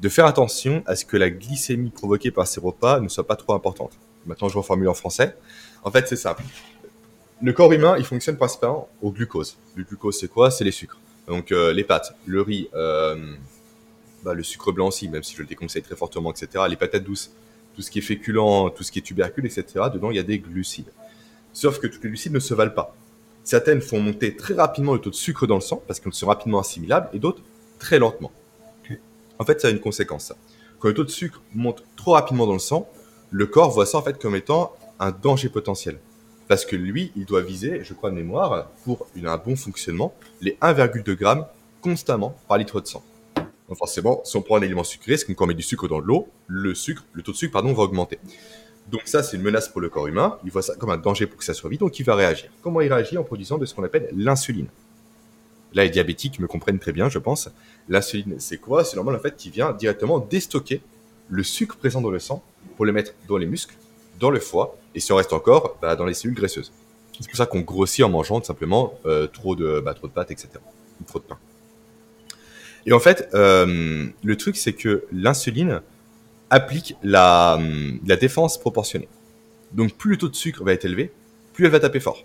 de faire attention à ce que la glycémie provoquée par ces repas ne soit pas trop importante. Maintenant, je reformule en français. En fait, c'est simple. Le corps humain, il fonctionne principalement au glucose. Le glucose, c'est quoi? C'est les sucres. Donc euh, les pâtes, le riz, euh, bah, le sucre blanc aussi, même si je le déconseille très fortement, etc. Les patates douces, tout ce qui est féculent, tout ce qui est tubercule, etc. Dedans, il y a des glucides. Sauf que tous les glucides ne se valent pas. Certaines font monter très rapidement le taux de sucre dans le sang parce qu'elles sont rapidement assimilables et d'autres très lentement. En fait, ça a une conséquence. Ça. Quand le taux de sucre monte trop rapidement dans le sang, le corps voit ça en fait comme étant un danger potentiel. Parce que lui, il doit viser, je crois de mémoire, pour un bon fonctionnement, les 1,2 grammes constamment par litre de sang. Donc forcément, si on prend un élément sucré, c'est comme quand on met du sucre dans l'eau, le sucre, le taux de sucre, pardon, va augmenter. Donc ça, c'est une menace pour le corps humain. Il voit ça comme un danger pour que ça soit vite, donc il va réagir. Comment il réagit En produisant de ce qu'on appelle l'insuline? là les diabétiques me comprennent très bien, je pense. L'insuline, c'est quoi? C'est normal en fait qui vient directement déstocker le sucre présent dans le sang pour le mettre dans les muscles, dans le foie, et si on reste encore, bah, dans les cellules graisseuses. C'est pour ça qu'on grossit en mangeant tout simplement euh, trop de bah, trop de pâtes, etc. Ou trop de pain. Et en fait, euh, le truc c'est que l'insuline applique la, la défense proportionnée. Donc plus le taux de sucre va être élevé, plus elle va taper fort.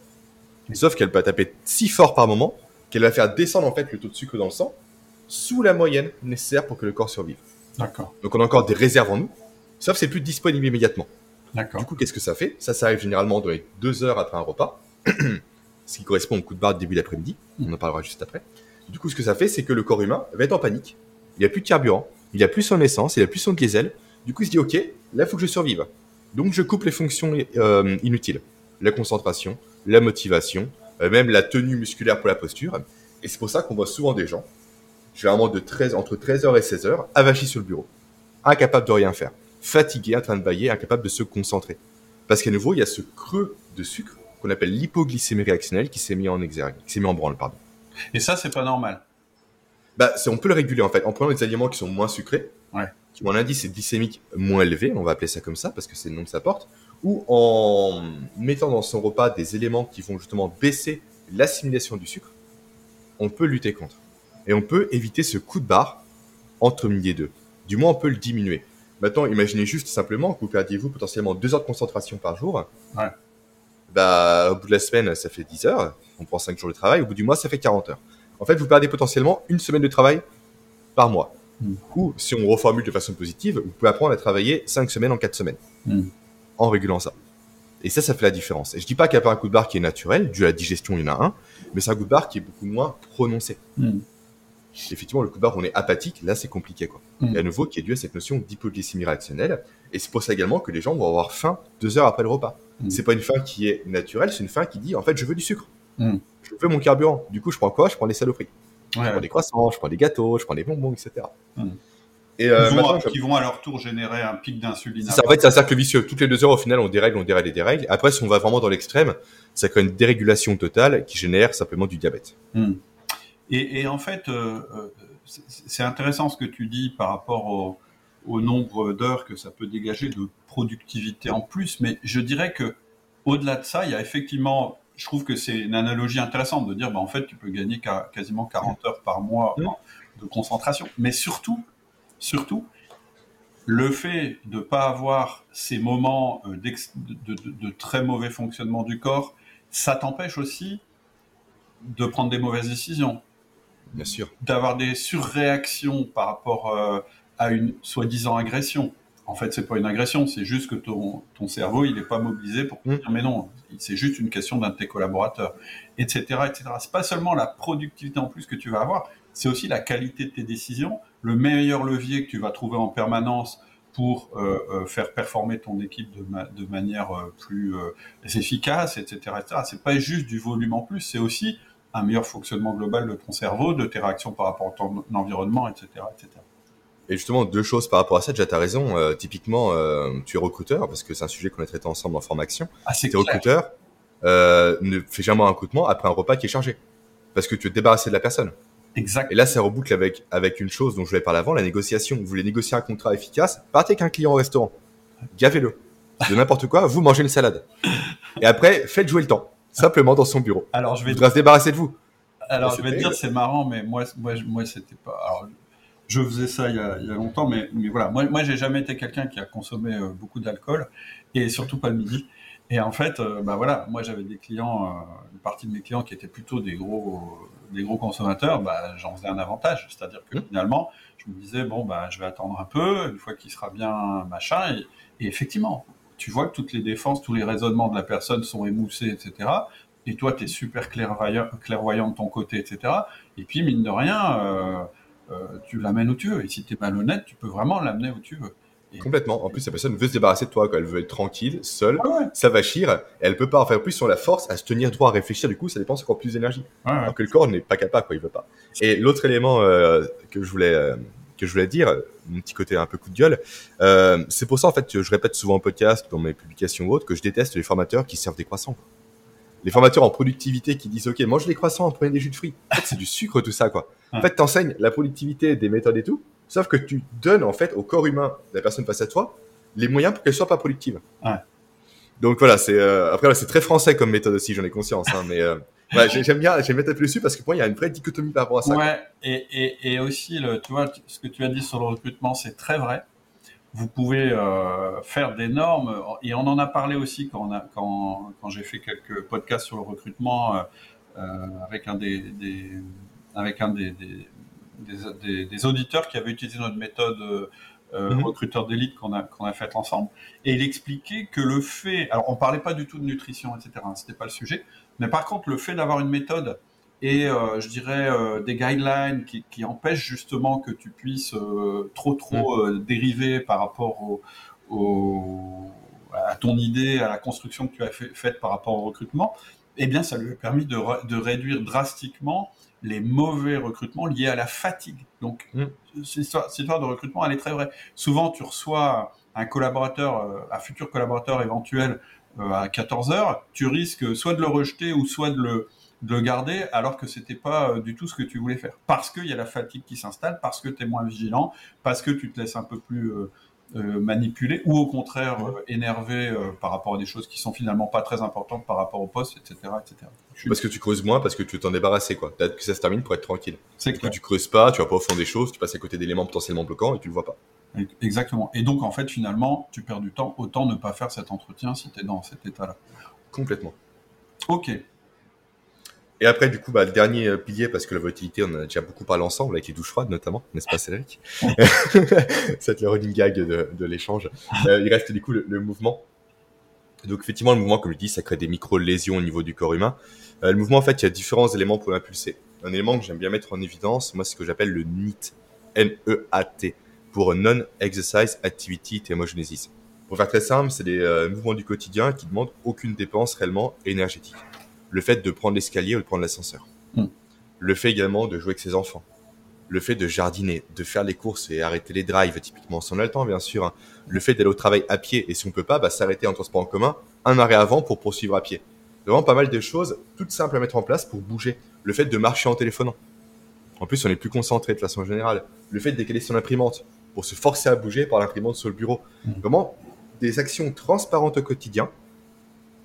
Sauf qu'elle va taper si fort par moment qu'elle va faire descendre en fait le taux de sucre dans le sang sous la moyenne nécessaire pour que le corps survive. D'accord. Donc on a encore des réserves en nous, sauf que c'est plus disponible immédiatement. Du coup, qu'est-ce que ça fait? Ça, ça arrive généralement dans les deux heures après un repas, ce qui correspond au coup de barre de début d'après-midi. On en parlera juste après. Du coup, ce que ça fait, c'est que le corps humain va être en panique. Il n'y a plus de carburant, il n'y a plus son essence, il n'y a plus son diesel. Du coup, il se dit, OK, là, il faut que je survive. Donc, je coupe les fonctions euh, inutiles. La concentration, la motivation, euh, même la tenue musculaire pour la posture. Et c'est pour ça qu'on voit souvent des gens, généralement de 13, entre 13h et 16h, avachis sur le bureau, incapables de rien faire, fatigués, en train de bailler, incapables de se concentrer. Parce qu'à nouveau, il y a ce creux de sucre qu'on appelle l'hypoglycémie réactionnelle qui s'est mis en exergue, qui s'est mis en branle, pardon. Et ça, c'est pas normal. Bah, on peut le réguler en fait en prenant des aliments qui sont moins sucrés, ouais. qui ont un indice glycémique moins élevé, on va appeler ça comme ça parce que c'est le nom que ça porte, ou en mettant dans son repas des éléments qui vont justement baisser l'assimilation du sucre, on peut lutter contre. Et on peut éviter ce coup de barre entre midi et deux. Du moins, on peut le diminuer. Maintenant, imaginez juste simplement que vous perdiez vous potentiellement deux heures de concentration par jour. Ouais. Bah, au bout de la semaine, ça fait 10 heures. On prend 5 jours de travail. Au bout du mois, ça fait 40 heures. En fait, vous perdez potentiellement une semaine de travail par mois. Mm. Ou, si on reformule de façon positive, vous pouvez apprendre à travailler 5 semaines en 4 semaines. Mm. En régulant ça. Et ça, ça fait la différence. Et je dis pas qu'il n'y a pas un coup de barre qui est naturel, dû à la digestion, il y en a un, mais c'est un coup de barre qui est beaucoup moins prononcé. Mm. Effectivement, le coup de barre, on est apathique, là, c'est compliqué, quoi. Mm. Et à nouveau, qui est dû à cette notion d'hypoglycémie réactionnelle. Et c'est pour ça également que les gens vont avoir faim deux heures après le repas. Mm. C'est pas une faim qui est naturelle, c'est une faim qui dit, en fait, je veux du sucre. Mm. Je veux mon carburant. Du coup, je prends quoi? Je prends des saloperies. Ouais, Je prends des croissants, je prends des gâteaux, je prends des bonbons, etc. Mm. Et euh, qui, vont, qui à leur tour générer un pic d'insuline. c'est ça, en fait, c'est un cercle vicieux. Toutes les deux heures, au final, on dérègle, on dérègle, on dérègle. Après, si on va vraiment dans l'extrême, ça crée une dérégulation totale qui génère simplement du diabète. Et, et en fait, euh, euh, c'est- intéressant ce que tu dis par rapport au, au nombre d'heures que ça peut dégager de productivité en plus, mais je dirais que au-delà de ça, il y a effectivement, je trouve que c'est une analogie intéressante de dire, bah, en fait, tu peux gagner quasiment 40 heures par mois Mm. en- de concentration, mais surtout, surtout, le fait de ne pas avoir ces moments euh, d'ex- de, de- de très mauvais fonctionnement du corps, ça t'empêche aussi de prendre des mauvaises décisions, Bien sûr. d'avoir des surréactions par rapport euh, à une soi-disant agression. En fait, c'est pas une agression, c'est juste que ton, ton cerveau, il n'est pas mobilisé pour te Mm. dire mais non, c'est juste une question d'un de tes collaborateurs, etc., etc. C'est pas seulement la productivité en plus que tu vas avoir, c'est aussi la qualité de tes décisions, le meilleur levier que tu vas trouver en permanence pour euh, euh, faire performer ton équipe de, ma- de manière euh, plus efficace, etc., etc. C'est pas juste du volume en plus, c'est aussi un meilleur fonctionnement global de ton cerveau, de tes réactions par rapport à ton environnement, etc., etc. Et justement, deux choses par rapport à ça. Déjà, tu as raison. euh, typiquement, euh, tu es recruteur, parce que c'est un sujet qu'on a traité ensemble en formation. Ah, c'est Tu es clair. recruteur, euh, ne fais jamais un recrutement après un repas qui est chargé. Parce que tu es débarrassé de la personne. Exact. Et là, ça reboucle avec, avec une chose dont je voulais parler avant, la négociation. Vous voulez négocier un contrat efficace, partez avec un client au restaurant. Gavez-le. De n'importe quoi, vous mangez une salade. Et après, faites jouer le temps. Simplement dans son bureau. Alors, je vais se débarrasser de vous. Alors, c'est je vais te dire, c'est marrant, mais moi, moi, moi c'était pas. Alors, je faisais ça il y a, il y a longtemps, mais, mais voilà. Moi, moi j'ai jamais été quelqu'un qui a consommé euh, beaucoup d'alcool, et surtout pas le midi. Et en fait, euh, bah voilà, moi j'avais des clients, euh, une partie de mes clients qui étaient plutôt des gros, des gros consommateurs, bah, j'en faisais un avantage. C'est-à-dire que Mmh. finalement, je me disais, bon, bah, je vais attendre un peu, une fois qu'il sera bien machin, et, et effectivement, tu vois que toutes les défenses, tous les raisonnements de la personne sont émoussés, etc. Et toi, tu es super clairvoyant, clairvoyant de ton côté, etc. Et puis, mine de rien, euh, euh, tu l'amènes où tu veux. Et si tu es malhonnête, tu peux vraiment l'amener où tu veux. Complètement. En plus, la personne veut se débarrasser de toi, quoi. Elle veut être tranquille, seule, ouais. ça va chier, et elle peut pas en faire plus sur la force à se tenir droit, à réfléchir. Du coup, ça dépense encore plus d'énergie. ouais. Alors que le corps n'est pas capable, quoi. Il veut pas. Et l'autre élément euh, que je voulais que je voulais dire, mon petit côté un peu coup de gueule, euh, c'est pour ça en fait que je répète souvent en podcast, dans mes publications ou autres, que je déteste les formateurs qui servent des croissants. les formateurs en productivité qui disent ok mange les croissants, prenez des jus de fruits. En fait c'est du sucre tout ça quoi. En fait t'enseignes la productivité, des méthodes et tout, sauf que tu donnes en fait au corps humain de la personne face à toi les moyens pour qu'elle soit pas productive. Ouais. Donc voilà c'est euh, après c'est très français comme méthode aussi j'en ai conscience hein, mais euh, ouais, j'ai- j'aime bien j'aime bien taper dessus parce que pour moi il y a une vraie dichotomie par rapport à ça. Ouais, et, et, et aussi, le, tu vois, ce que tu as dit sur le recrutement, c'est très vrai. Vous pouvez euh, faire des normes, et on en a parlé aussi quand, quand, quand j'ai fait quelques podcasts sur le recrutement euh, euh, avec un des, des- avec un des, des, des- auditeurs qui avait utilisé notre méthode euh, Mhm. recruteur d'élite qu'on a, qu'on a faite ensemble. Et il expliquait que le fait, alors on parlait pas du tout de nutrition, etc., hein, c'était pas le sujet, mais par contre, le fait d'avoir une méthode et euh, je dirais euh, des guidelines qui, qui empêchent justement que tu puisses euh, trop trop euh, dériver par rapport au, au- à ton idée, à la construction que tu as fait- faite par rapport au recrutement, eh bien ça lui a permis de, de réduire drastiquement les mauvais recrutements liés à la fatigue. Donc Mm. cette histoire, cette histoire de recrutement, elle est très vraie. Souvent, tu reçois un collaborateur, euh, un futur collaborateur éventuel euh, à 14 heures, tu risques soit de le rejeter ou soit de le, de le garder alors que c'était pas euh, du tout ce que tu voulais faire. Parce qu'il y a la fatigue qui s'installe, parce que tu es moins vigilant, parce que tu te laisses un peu plus euh, manipuler ou au contraire euh, énervé euh, par rapport à des choses qui sont finalement pas très importantes par rapport au poste, etc. etc. Suis- Parce que tu creuses moins, parce que tu veux t'en débarrasser quoi. T'as que ça se termine pour être tranquille. C'est clair. tu creuses pas, tu vas pas au fond des choses, tu passes à côté d'éléments potentiellement bloquants et tu le vois pas. Exactement. Et donc, en fait, finalement, tu perds du temps. Autant ne pas faire cet entretien si tu es dans cet état-là. Complètement. Ok. Et après, du coup, bah, le dernier euh, pilier, parce que la volatilité, on en a déjà beaucoup parlé ensemble, avec les douches froides notamment, n'est-ce pas Cédric C'est le running gag de, de l'échange. Euh, il reste du coup le, le mouvement. Donc effectivement, le mouvement, comme je dis, ça crée des micro-lésions au niveau du corps humain. Euh, le mouvement, en fait, il y a différents éléments pour l'impulser. Un élément que j'aime bien mettre en évidence, moi, c'est ce que j'appelle le NEAT, N-E-A-T, pour Non-Exercise Activity Thermogenesis. Pour faire très simple, c'est des euh, mouvements du quotidien qui demandent aucune dépense réellement énergétique. Le fait de prendre l'escalier ou de prendre l'ascenseur. Mm. Le fait également de jouer avec ses enfants. Le fait de jardiner, de faire les courses et arrêter les drives, typiquement, si on a le temps, bien sûr. hein. Le fait d'aller au travail à pied et si on peut pas, bah, s'arrêter en transport en commun un arrêt avant pour poursuivre à pied. Vraiment pas mal de choses toutes simples à mettre en place pour bouger. Le fait de marcher en téléphonant. En plus, on est plus concentré de façon générale. Le fait de décaler son imprimante pour se forcer à bouger par l'imprimante sur le bureau. Mm. Vraiment des actions transparentes au quotidien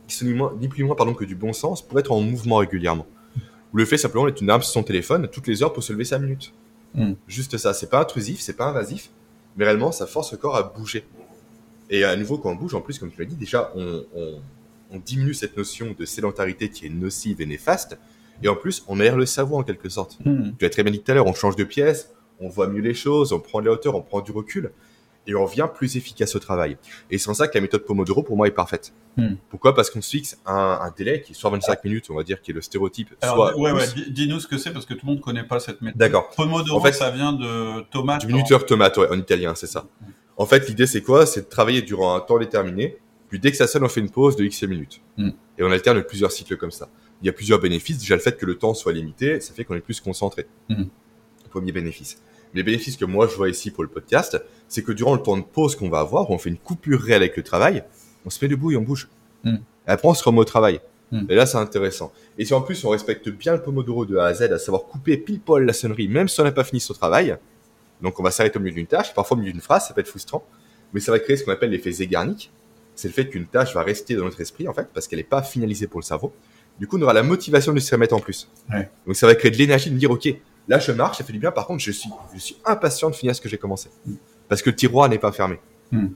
qui sont ni, moins- ni plus ni moins pardon, que du bon sens pour être en mouvement régulièrement. Ou le fait simplement d'être une arme sur son téléphone toutes les heures pour se lever 5 minutes. Mm. Juste ça. C'est pas intrusif, c'est pas invasif, mais réellement ça force le corps à bouger. Et à nouveau, quand on bouge, en plus, comme tu l'as dit, déjà, on, on- on diminue cette notion de sédentarité qui est nocive et néfaste. Et en plus, on aère le cerveau en quelque sorte. Hmm. Tu l'as très bien dit tout à l'heure, on change de pièce, on voit mieux les choses, on prend de la hauteur, on prend du recul, et on devient plus efficace au travail. Et c'est en ça que la méthode Pomodoro, pour moi, est parfaite. Hmm. Pourquoi? Parce qu'on se fixe un, un délai qui est soit 25 minutes, on va dire, qui est le stéréotype, Alors, soit ouais, ouais, dis-nous ce que c'est parce que tout le monde ne connaît pas cette méthode. D'accord. Pomodoro, En fait, ça vient de tomate. Du minuteur tomate, ouais, en italien, c'est ça. En fait, l'idée, c'est quoi? C'est de travailler durant un temps déterminé, puis dès que ça sonne, on fait une pause de X minutes. Hmm. Et on alterne plusieurs cycles comme ça. Il y a plusieurs bénéfices. Déjà, le fait que le temps soit limité, ça fait qu'on est plus concentré. Hmm. Premier bénéfice. Les bénéfices que moi, je vois ici pour le podcast, c'est que durant le temps de pause qu'on va avoir, où on fait une coupure réelle avec le travail, on se met debout et on bouge. Hmm. Et après, on se remet au travail. Hmm. Et là, c'est intéressant. Et si en plus, on respecte bien le Pomodoro de A à Z, à savoir couper pile poil la sonnerie, même si on n'a pas fini son travail, donc on va s'arrêter au milieu d'une tâche, parfois au milieu d'une phrase, ça peut être frustrant, mais ça va créer ce qu'on appelle l'effet Zeigarnik. C'est le fait qu'une tâche va rester dans notre esprit, en fait, parce qu'elle n'est pas finalisée pour le cerveau. Du coup, on aura la motivation de se remettre en plus. Ouais. Donc ça va créer de l'énergie de dire, ok, là je marche, ça fait du bien, par contre, je suis, je suis impatient de finir ce que j'ai commencé. Parce que le tiroir n'est pas fermé. Mm.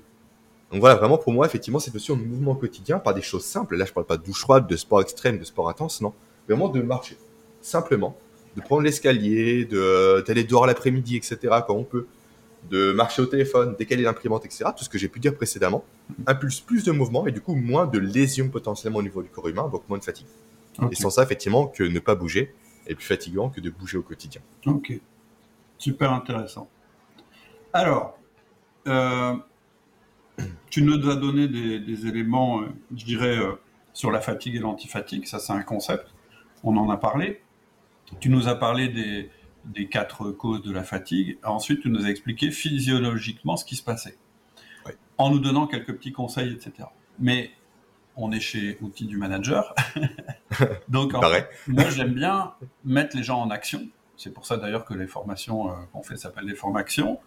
Donc voilà, vraiment pour moi, effectivement, cette notion de mouvement quotidien par des choses simples. Là, je parle pas de douche froide, de sport extrême, de sport intense, non. Vraiment de marcher. Simplement. De prendre l'escalier, de, d'aller dehors l'après-midi, etc., quand on peut. De marcher au téléphone, décaler l'imprimante, etc. Tout ce que j'ai pu dire précédemment impulse plus de mouvement et du coup moins de lésions potentiellement au niveau du corps humain, donc moins de fatigue. Et sans ça, effectivement, que ne pas bouger est plus fatigant que de bouger au quotidien. Ok. Super intéressant. Alors, euh, tu nous as donné des, des éléments, euh, je dirais, euh, sur la fatigue et l'antifatigue. Ça, c'est un concept. On en a parlé. Tu nous as parlé des, des quatre causes de la fatigue. Ensuite, tu nous as expliqué physiologiquement ce qui se passait. En nous donnant quelques petits conseils, etc. Mais on est chez Outils du Manager. Donc, en fait, moi, j'aime bien mettre les gens en action. C'est pour ça d'ailleurs que les formations euh, qu'on fait s'appellent des formations.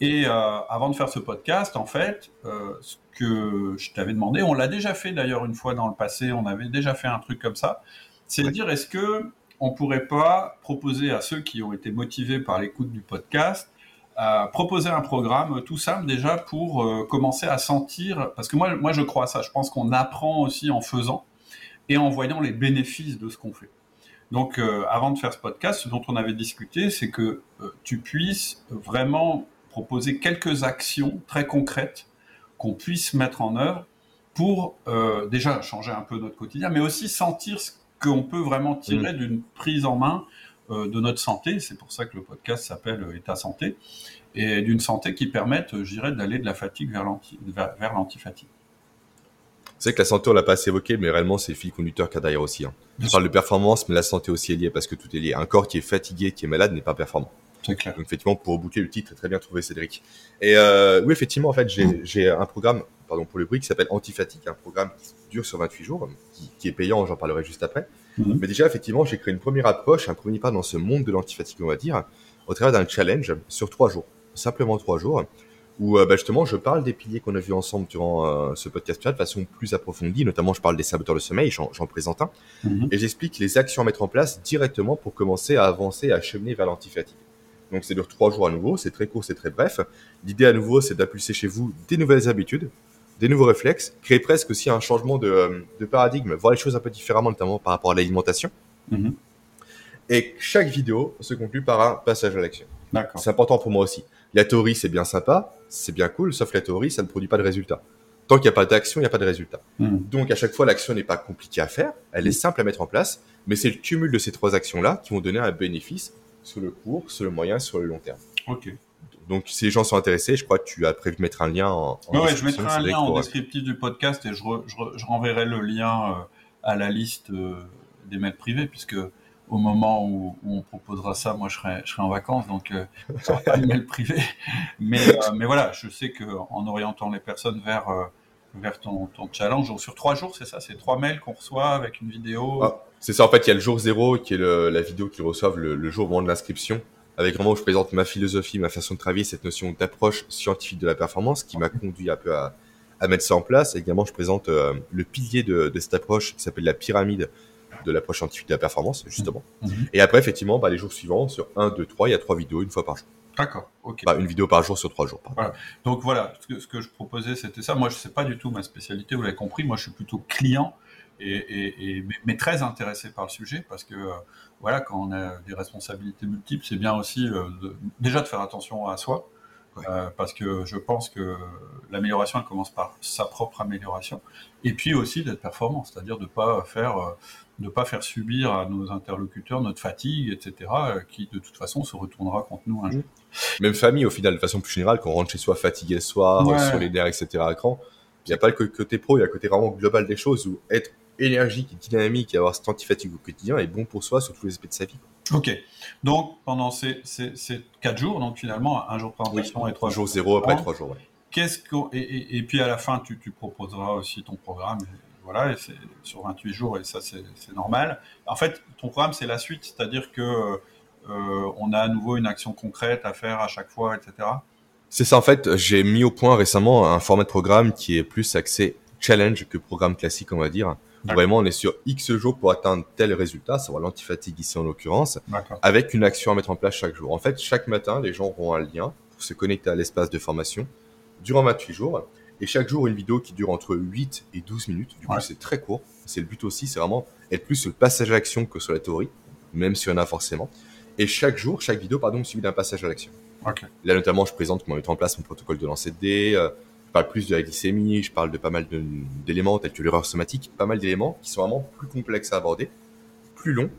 Et euh, avant de faire ce podcast, en fait, euh, ce que je t'avais demandé, on l'a déjà fait d'ailleurs une fois dans le passé, on avait déjà fait un truc comme ça, c'est de dire est-ce que on pourrait pas proposer à ceux qui ont été motivés par l'écoute du podcast, euh, proposer un programme tout simple déjà pour euh, commencer à sentir, parce que moi, moi je crois à ça, je pense qu'on apprend aussi en faisant et en voyant les bénéfices de ce qu'on fait. Donc, euh, avant de faire ce podcast, ce dont on avait discuté, c'est que euh, tu puisses vraiment proposer quelques actions très concrètes qu'on puisse mettre en œuvre pour déjà changer un peu notre quotidien, mais aussi sentir ce qu'on peut vraiment tirer d'une prise en main de notre santé. C'est pour ça que le podcast s'appelle euh, État santé et d'une santé qui permette, euh, je dirais, d'aller de la fatigue vers l'anti- vers, vers l'antifatigue. C'est que la santé, on l'a pas assez évoqué, mais réellement, c'est le fil conducteur qu'il y a derrière aussi. Hein. Je parle de performance, mais la santé aussi est liée parce que tout est lié. Un corps qui est fatigué, qui est malade, n'est pas performant. C'est clair. Donc, effectivement, pour reboucler le titre, très bien trouvé, Cédric. Et euh, oui, effectivement, en fait, j'ai j'ai un programme, pardon pour le bruit, qui s'appelle Antifatigue, un programme qui dure sur 28 jours, qui, qui est payant, j'en parlerai juste après. Mhm. Mais déjà, effectivement, j'ai créé une première approche, un premier pas dans ce monde de l'antifatigue, on va dire, au travers d'un challenge sur trois jours, simplement trois jours, où euh, bah, justement, je parle des piliers qu'on a vus ensemble durant euh, ce podcast de façon plus approfondie, notamment je parle des saboteurs de sommeil, j'en présente un, Mhm. et j'explique les actions à mettre en place directement pour commencer à avancer, à cheminer vers l'antifatigue. Donc c'est dure trois jours à nouveau, c'est très court, c'est très bref. L'idée à nouveau, c'est d'impulser chez vous des nouvelles habitudes, des nouveaux réflexes, créer presque aussi un changement de, euh, de paradigme, voir les choses un peu différemment, notamment par rapport à l'alimentation. Mhm. Et chaque vidéo se conclut par un passage à l'action. C'est important pour moi aussi. La théorie, c'est bien sympa, c'est bien cool, sauf la théorie, ça ne produit pas de résultat. Tant qu'il n'y a pas d'action, il n'y a pas de résultat. Mhm. Donc à chaque fois, l'action n'est pas compliquée à faire, elle est simple à mettre en place, mais c'est le cumul de ces trois actions-là qui vont donner un bénéfice sur le court, sur le moyen, sur le long terme. Ok. Donc si les gens sont intéressés, je crois que tu as prévu de mettre un lien en, en Ouais, je mettrai un lien en pour- descriptif du podcast et je, re- je, re- je renverrai le lien euh, à la liste euh, des mails privés, puisque au moment où, où on proposera ça, moi je serai, je serai en vacances, donc euh, sera pas de mail privé. Mais, euh, mais voilà, je sais qu'en orientant les personnes vers, euh, vers ton, ton challenge, sur trois jours, c'est ça, c'est trois mails qu'on reçoit avec une vidéo. Ah, c'est ça, en fait, il y a le jour zéro qui est le- la vidéo qu'ils reçoivent le, le jour au moment de l'inscription, avec vraiment où je présente ma philosophie, ma façon de travailler, cette notion d'approche scientifique de la performance qui m'a conduit un peu à, à mettre ça en place. Également, je présente euh, le pilier de, de cette approche qui s'appelle la pyramide de l'approche scientifique de la performance, justement. Mhm. Et après, effectivement, bah, les jours suivants, sur 1, 2, 3, il y a trois vidéos, une fois par jour. D'accord, ok. Bah, une vidéo par jour sur trois jours, pardon. Donc voilà, ce que, ce que je proposais, c'était ça. Moi, je sais pas du tout ma spécialité, vous l'avez compris. Moi, je suis plutôt client, et, et- et- mais, très intéressé par le sujet, parce que euh, voilà, quand on a des responsabilités multiples, c'est bien aussi euh, de- déjà de faire attention à soi, Ouais. euh, parce que je pense que l'amélioration, elle commence par sa propre amélioration, et puis aussi d'être performant, c'est-à-dire de pas faire de pas faire subir à nos interlocuteurs notre fatigue, etc., qui de toute façon se retournera contre nous un jour. Même famille, au final, de façon plus générale, quand on rentre chez soi fatigué le soir, Ouais. sur les nerfs, etc. à cran, il n'y a pas le côté pro, il y a le côté vraiment global des choses où être énergique, dynamique et avoir cet anti-fatigue au quotidien est bon pour soi sur tous les aspects de sa vie. Ok. Donc, pendant ces, ces, ces quatre jours, donc finalement, un jour de présentation et trois Jour jours. zéro, après trois jours. ouais. Qu'est-ce qu'on- et, et, et puis à la fin, tu, tu proposeras aussi ton programme. et voilà, et c'est sur 28 jours, et ça, c'est c'est normal. En fait, ton programme, c'est la suite, c'est-à-dire que euh, on a à nouveau une action concrète à faire à chaque fois, etc. C'est ça, en fait, j'ai mis au point récemment un format de programme qui est plus axé challenge que programme classique, on va dire. Vraiment, on est sur X jours pour atteindre tel résultat, savoir l'antifatigue ici en l'occurrence, avec une action à mettre en place chaque jour. En fait, chaque matin, les gens auront un lien pour se connecter à l'espace de formation durant 28 jours. Et chaque jour, une vidéo qui dure entre 8 et 12 minutes. Du coup, Ouais. c'est très court. C'est le but aussi, c'est vraiment être plus sur le passage à l'action que sur la théorie, même s'il y en a forcément. Et chaque jour, chaque vidéo, pardon, suivi d'un passage à l'action. Là, notamment, je présente comment mettre en place mon protocole de lancer de dés. euh, parle plus de la glycémie, je parle de pas mal d'éléments tels que l'erreur somatique, pas mal d'éléments qui sont vraiment plus complexes à aborder, plus longs,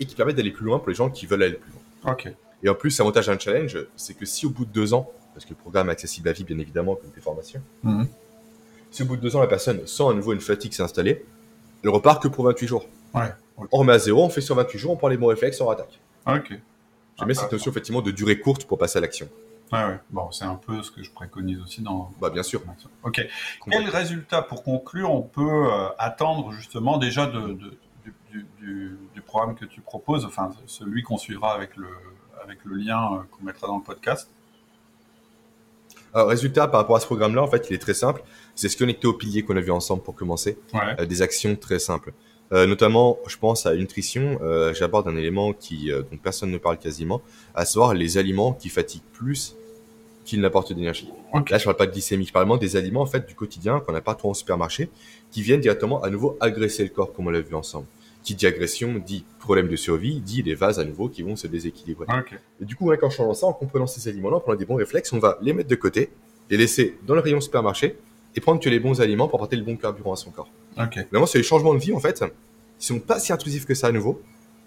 et qui permettent d'aller plus loin pour les gens qui veulent aller plus loin. Ok. Et en plus, l'avantage d'un challenge, c'est que si au bout de deux ans, parce que le programme est accessible à vie, bien évidemment, comme tes formations, Mhm. si au bout de deux ans, la personne sent à nouveau une fatigue s'installer, elle repart que pour 28 jours. Ouais. On remet à zéro, on fait sur 28 jours, on prend les bons réflexes, on rattaque. Ok. J'aime cette notion, effectivement, de durée courte pour passer à l'action. Ouais, ouais. Bon, c'est un peu ce que je préconise aussi dans. Bah, bien sûr. Ok. Quel résultat, pour conclure, on peut euh, attendre justement déjà de, du, programme que tu proposes, enfin celui qu'on suivra avec le, avec le lien euh, qu'on mettra dans le podcast? Alors, résultat, par rapport à ce programme-là, en fait, il est très simple. C'est se connecter aux piliers qu'on a vu ensemble pour commencer. Ouais. des actions très simples. Euh, notamment, je pense à la nutrition. Euh, J'aborde un élément qui euh, dont personne ne parle quasiment, à savoir les aliments qui fatiguent plus qu'ils n'apportent d'énergie. Là, je parle pas de glycémie, je parle vraiment des aliments en fait du quotidien qu'on n'a pas trop en supermarché, qui viennent directement à nouveau agresser le corps, comme on l'a vu ensemble. Qui dit agression dit problème de survie, dit les vases à nouveau qui vont se déséquilibrer. Et du coup, quand en changeant ça, en comprenant ces aliments-là, en prenant des bons réflexes, on va les mettre de côté, les laisser dans le rayon supermarché et prendre que les bons aliments pour apporter le bon carburant à son corps. Vraiment, c'est les changements de vie en fait qui sont pas si intrusifs que ça à nouveau,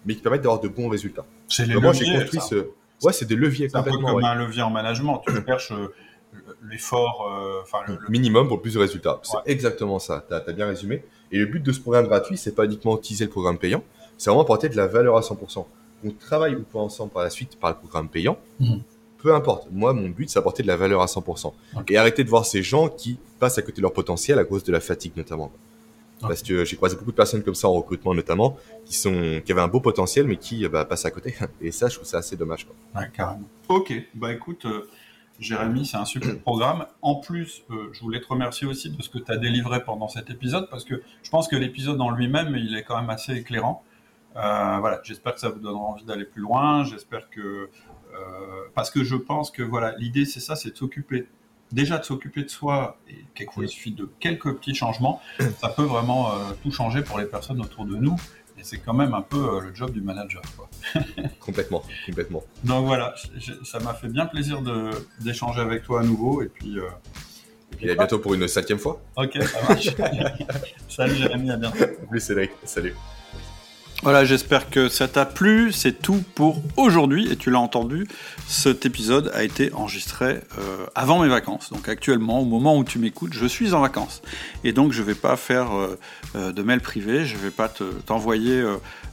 mais qui permettent d'avoir de bons résultats. C'est les leviers. j'ai construit ce. Ouais, c'est des leviers complètement. Un peu comme un levier en management. Tu cherches euh, l'effort, euh, enfin le, minimum pour plus de résultats. C'est exactement ça. Tu as, bien résumé. Et le but de ce programme gratuit, c'est pas uniquement utiliser le programme payant, c'est vraiment apporter de la valeur à 100%. On travaille ou pas ensemble par la suite par le programme payant. Mhm. Peu importe. Moi, mon but, c'est apporter de la valeur à 100%. Et arrêter de voir ces gens qui passent à côté de leur potentiel à cause de la fatigue notamment. Parce que j'ai croisé beaucoup de personnes comme ça en recrutement notamment, qui sont, qui avaient un beau potentiel, mais qui bah, passent à côté. Et ça, je trouve ça assez dommage. Quoi. Ouais, carrément. Ok, bah écoute, euh, Jérémy, c'est un super programme. En plus, euh, je voulais te remercier aussi de ce que tu as délivré pendant cet épisode, parce que je pense que l'épisode en lui-même, il est quand même assez éclairant. Euh, voilà, j'espère que ça vous donnera envie d'aller plus loin. J'espère que parce que je pense que voilà, l'idée c'est ça, c'est de s'occuper déjà de s'occuper de soi, et quelquefois il suffit de quelques petits changements, ça peut vraiment euh, tout changer pour les personnes autour de nous. Et c'est quand même un peu euh, le job du manager. Quoi. complètement, complètement. Donc voilà, ça m'a fait bien plaisir d'échanger avec toi à nouveau. Et puis, euh, et, à bientôt pour une septième fois. Ok, ça marche. Salut Jérémy, à bientôt. Salut Cédric, salut. Voilà, j'espère que ça t'a plu. C'est tout pour aujourd'hui. Et tu l'as entendu, cet épisode a été enregistré euh, avant mes vacances. Donc actuellement, au moment où tu m'écoutes, je suis en vacances. Et donc, je ne vais pas faire euh, euh, de mail privé. Je ne vais pas t'envoyer,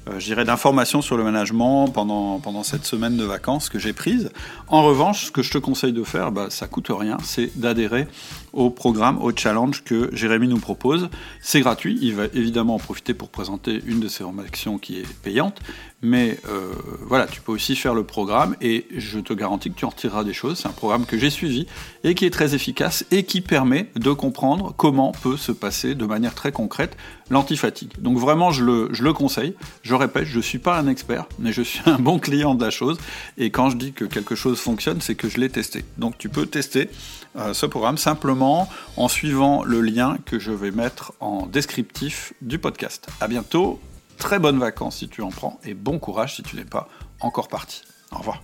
te, d'informations sur le management pendant, pendant cette semaine de vacances que j'ai prise. En revanche, ce que je te conseille de faire, bah, ça coûte rien, c'est d'adhérer au programme, au challenge que Jérémy nous propose. C'est gratuit, il va évidemment en profiter pour présenter une de ses formations qui est payante, mais euh, voilà, tu peux aussi faire le programme et je te garantis que tu en retireras des choses. C'est un programme que j'ai suivi et qui est très efficace et qui permet de comprendre comment peut se passer de manière très concrète l'antifatigue. Donc vraiment, je le, je le conseille. Je répète, je ne suis pas un expert, mais je suis un bon client de la chose. Et quand je dis que quelque chose fonctionne, c'est que je l'ai testé. Donc tu peux tester euh, ce programme simplement en suivant le lien que je vais mettre en descriptif du podcast. À bientôt, très bonnes vacances si tu en prends et bon courage si tu n'es pas encore parti. Au revoir.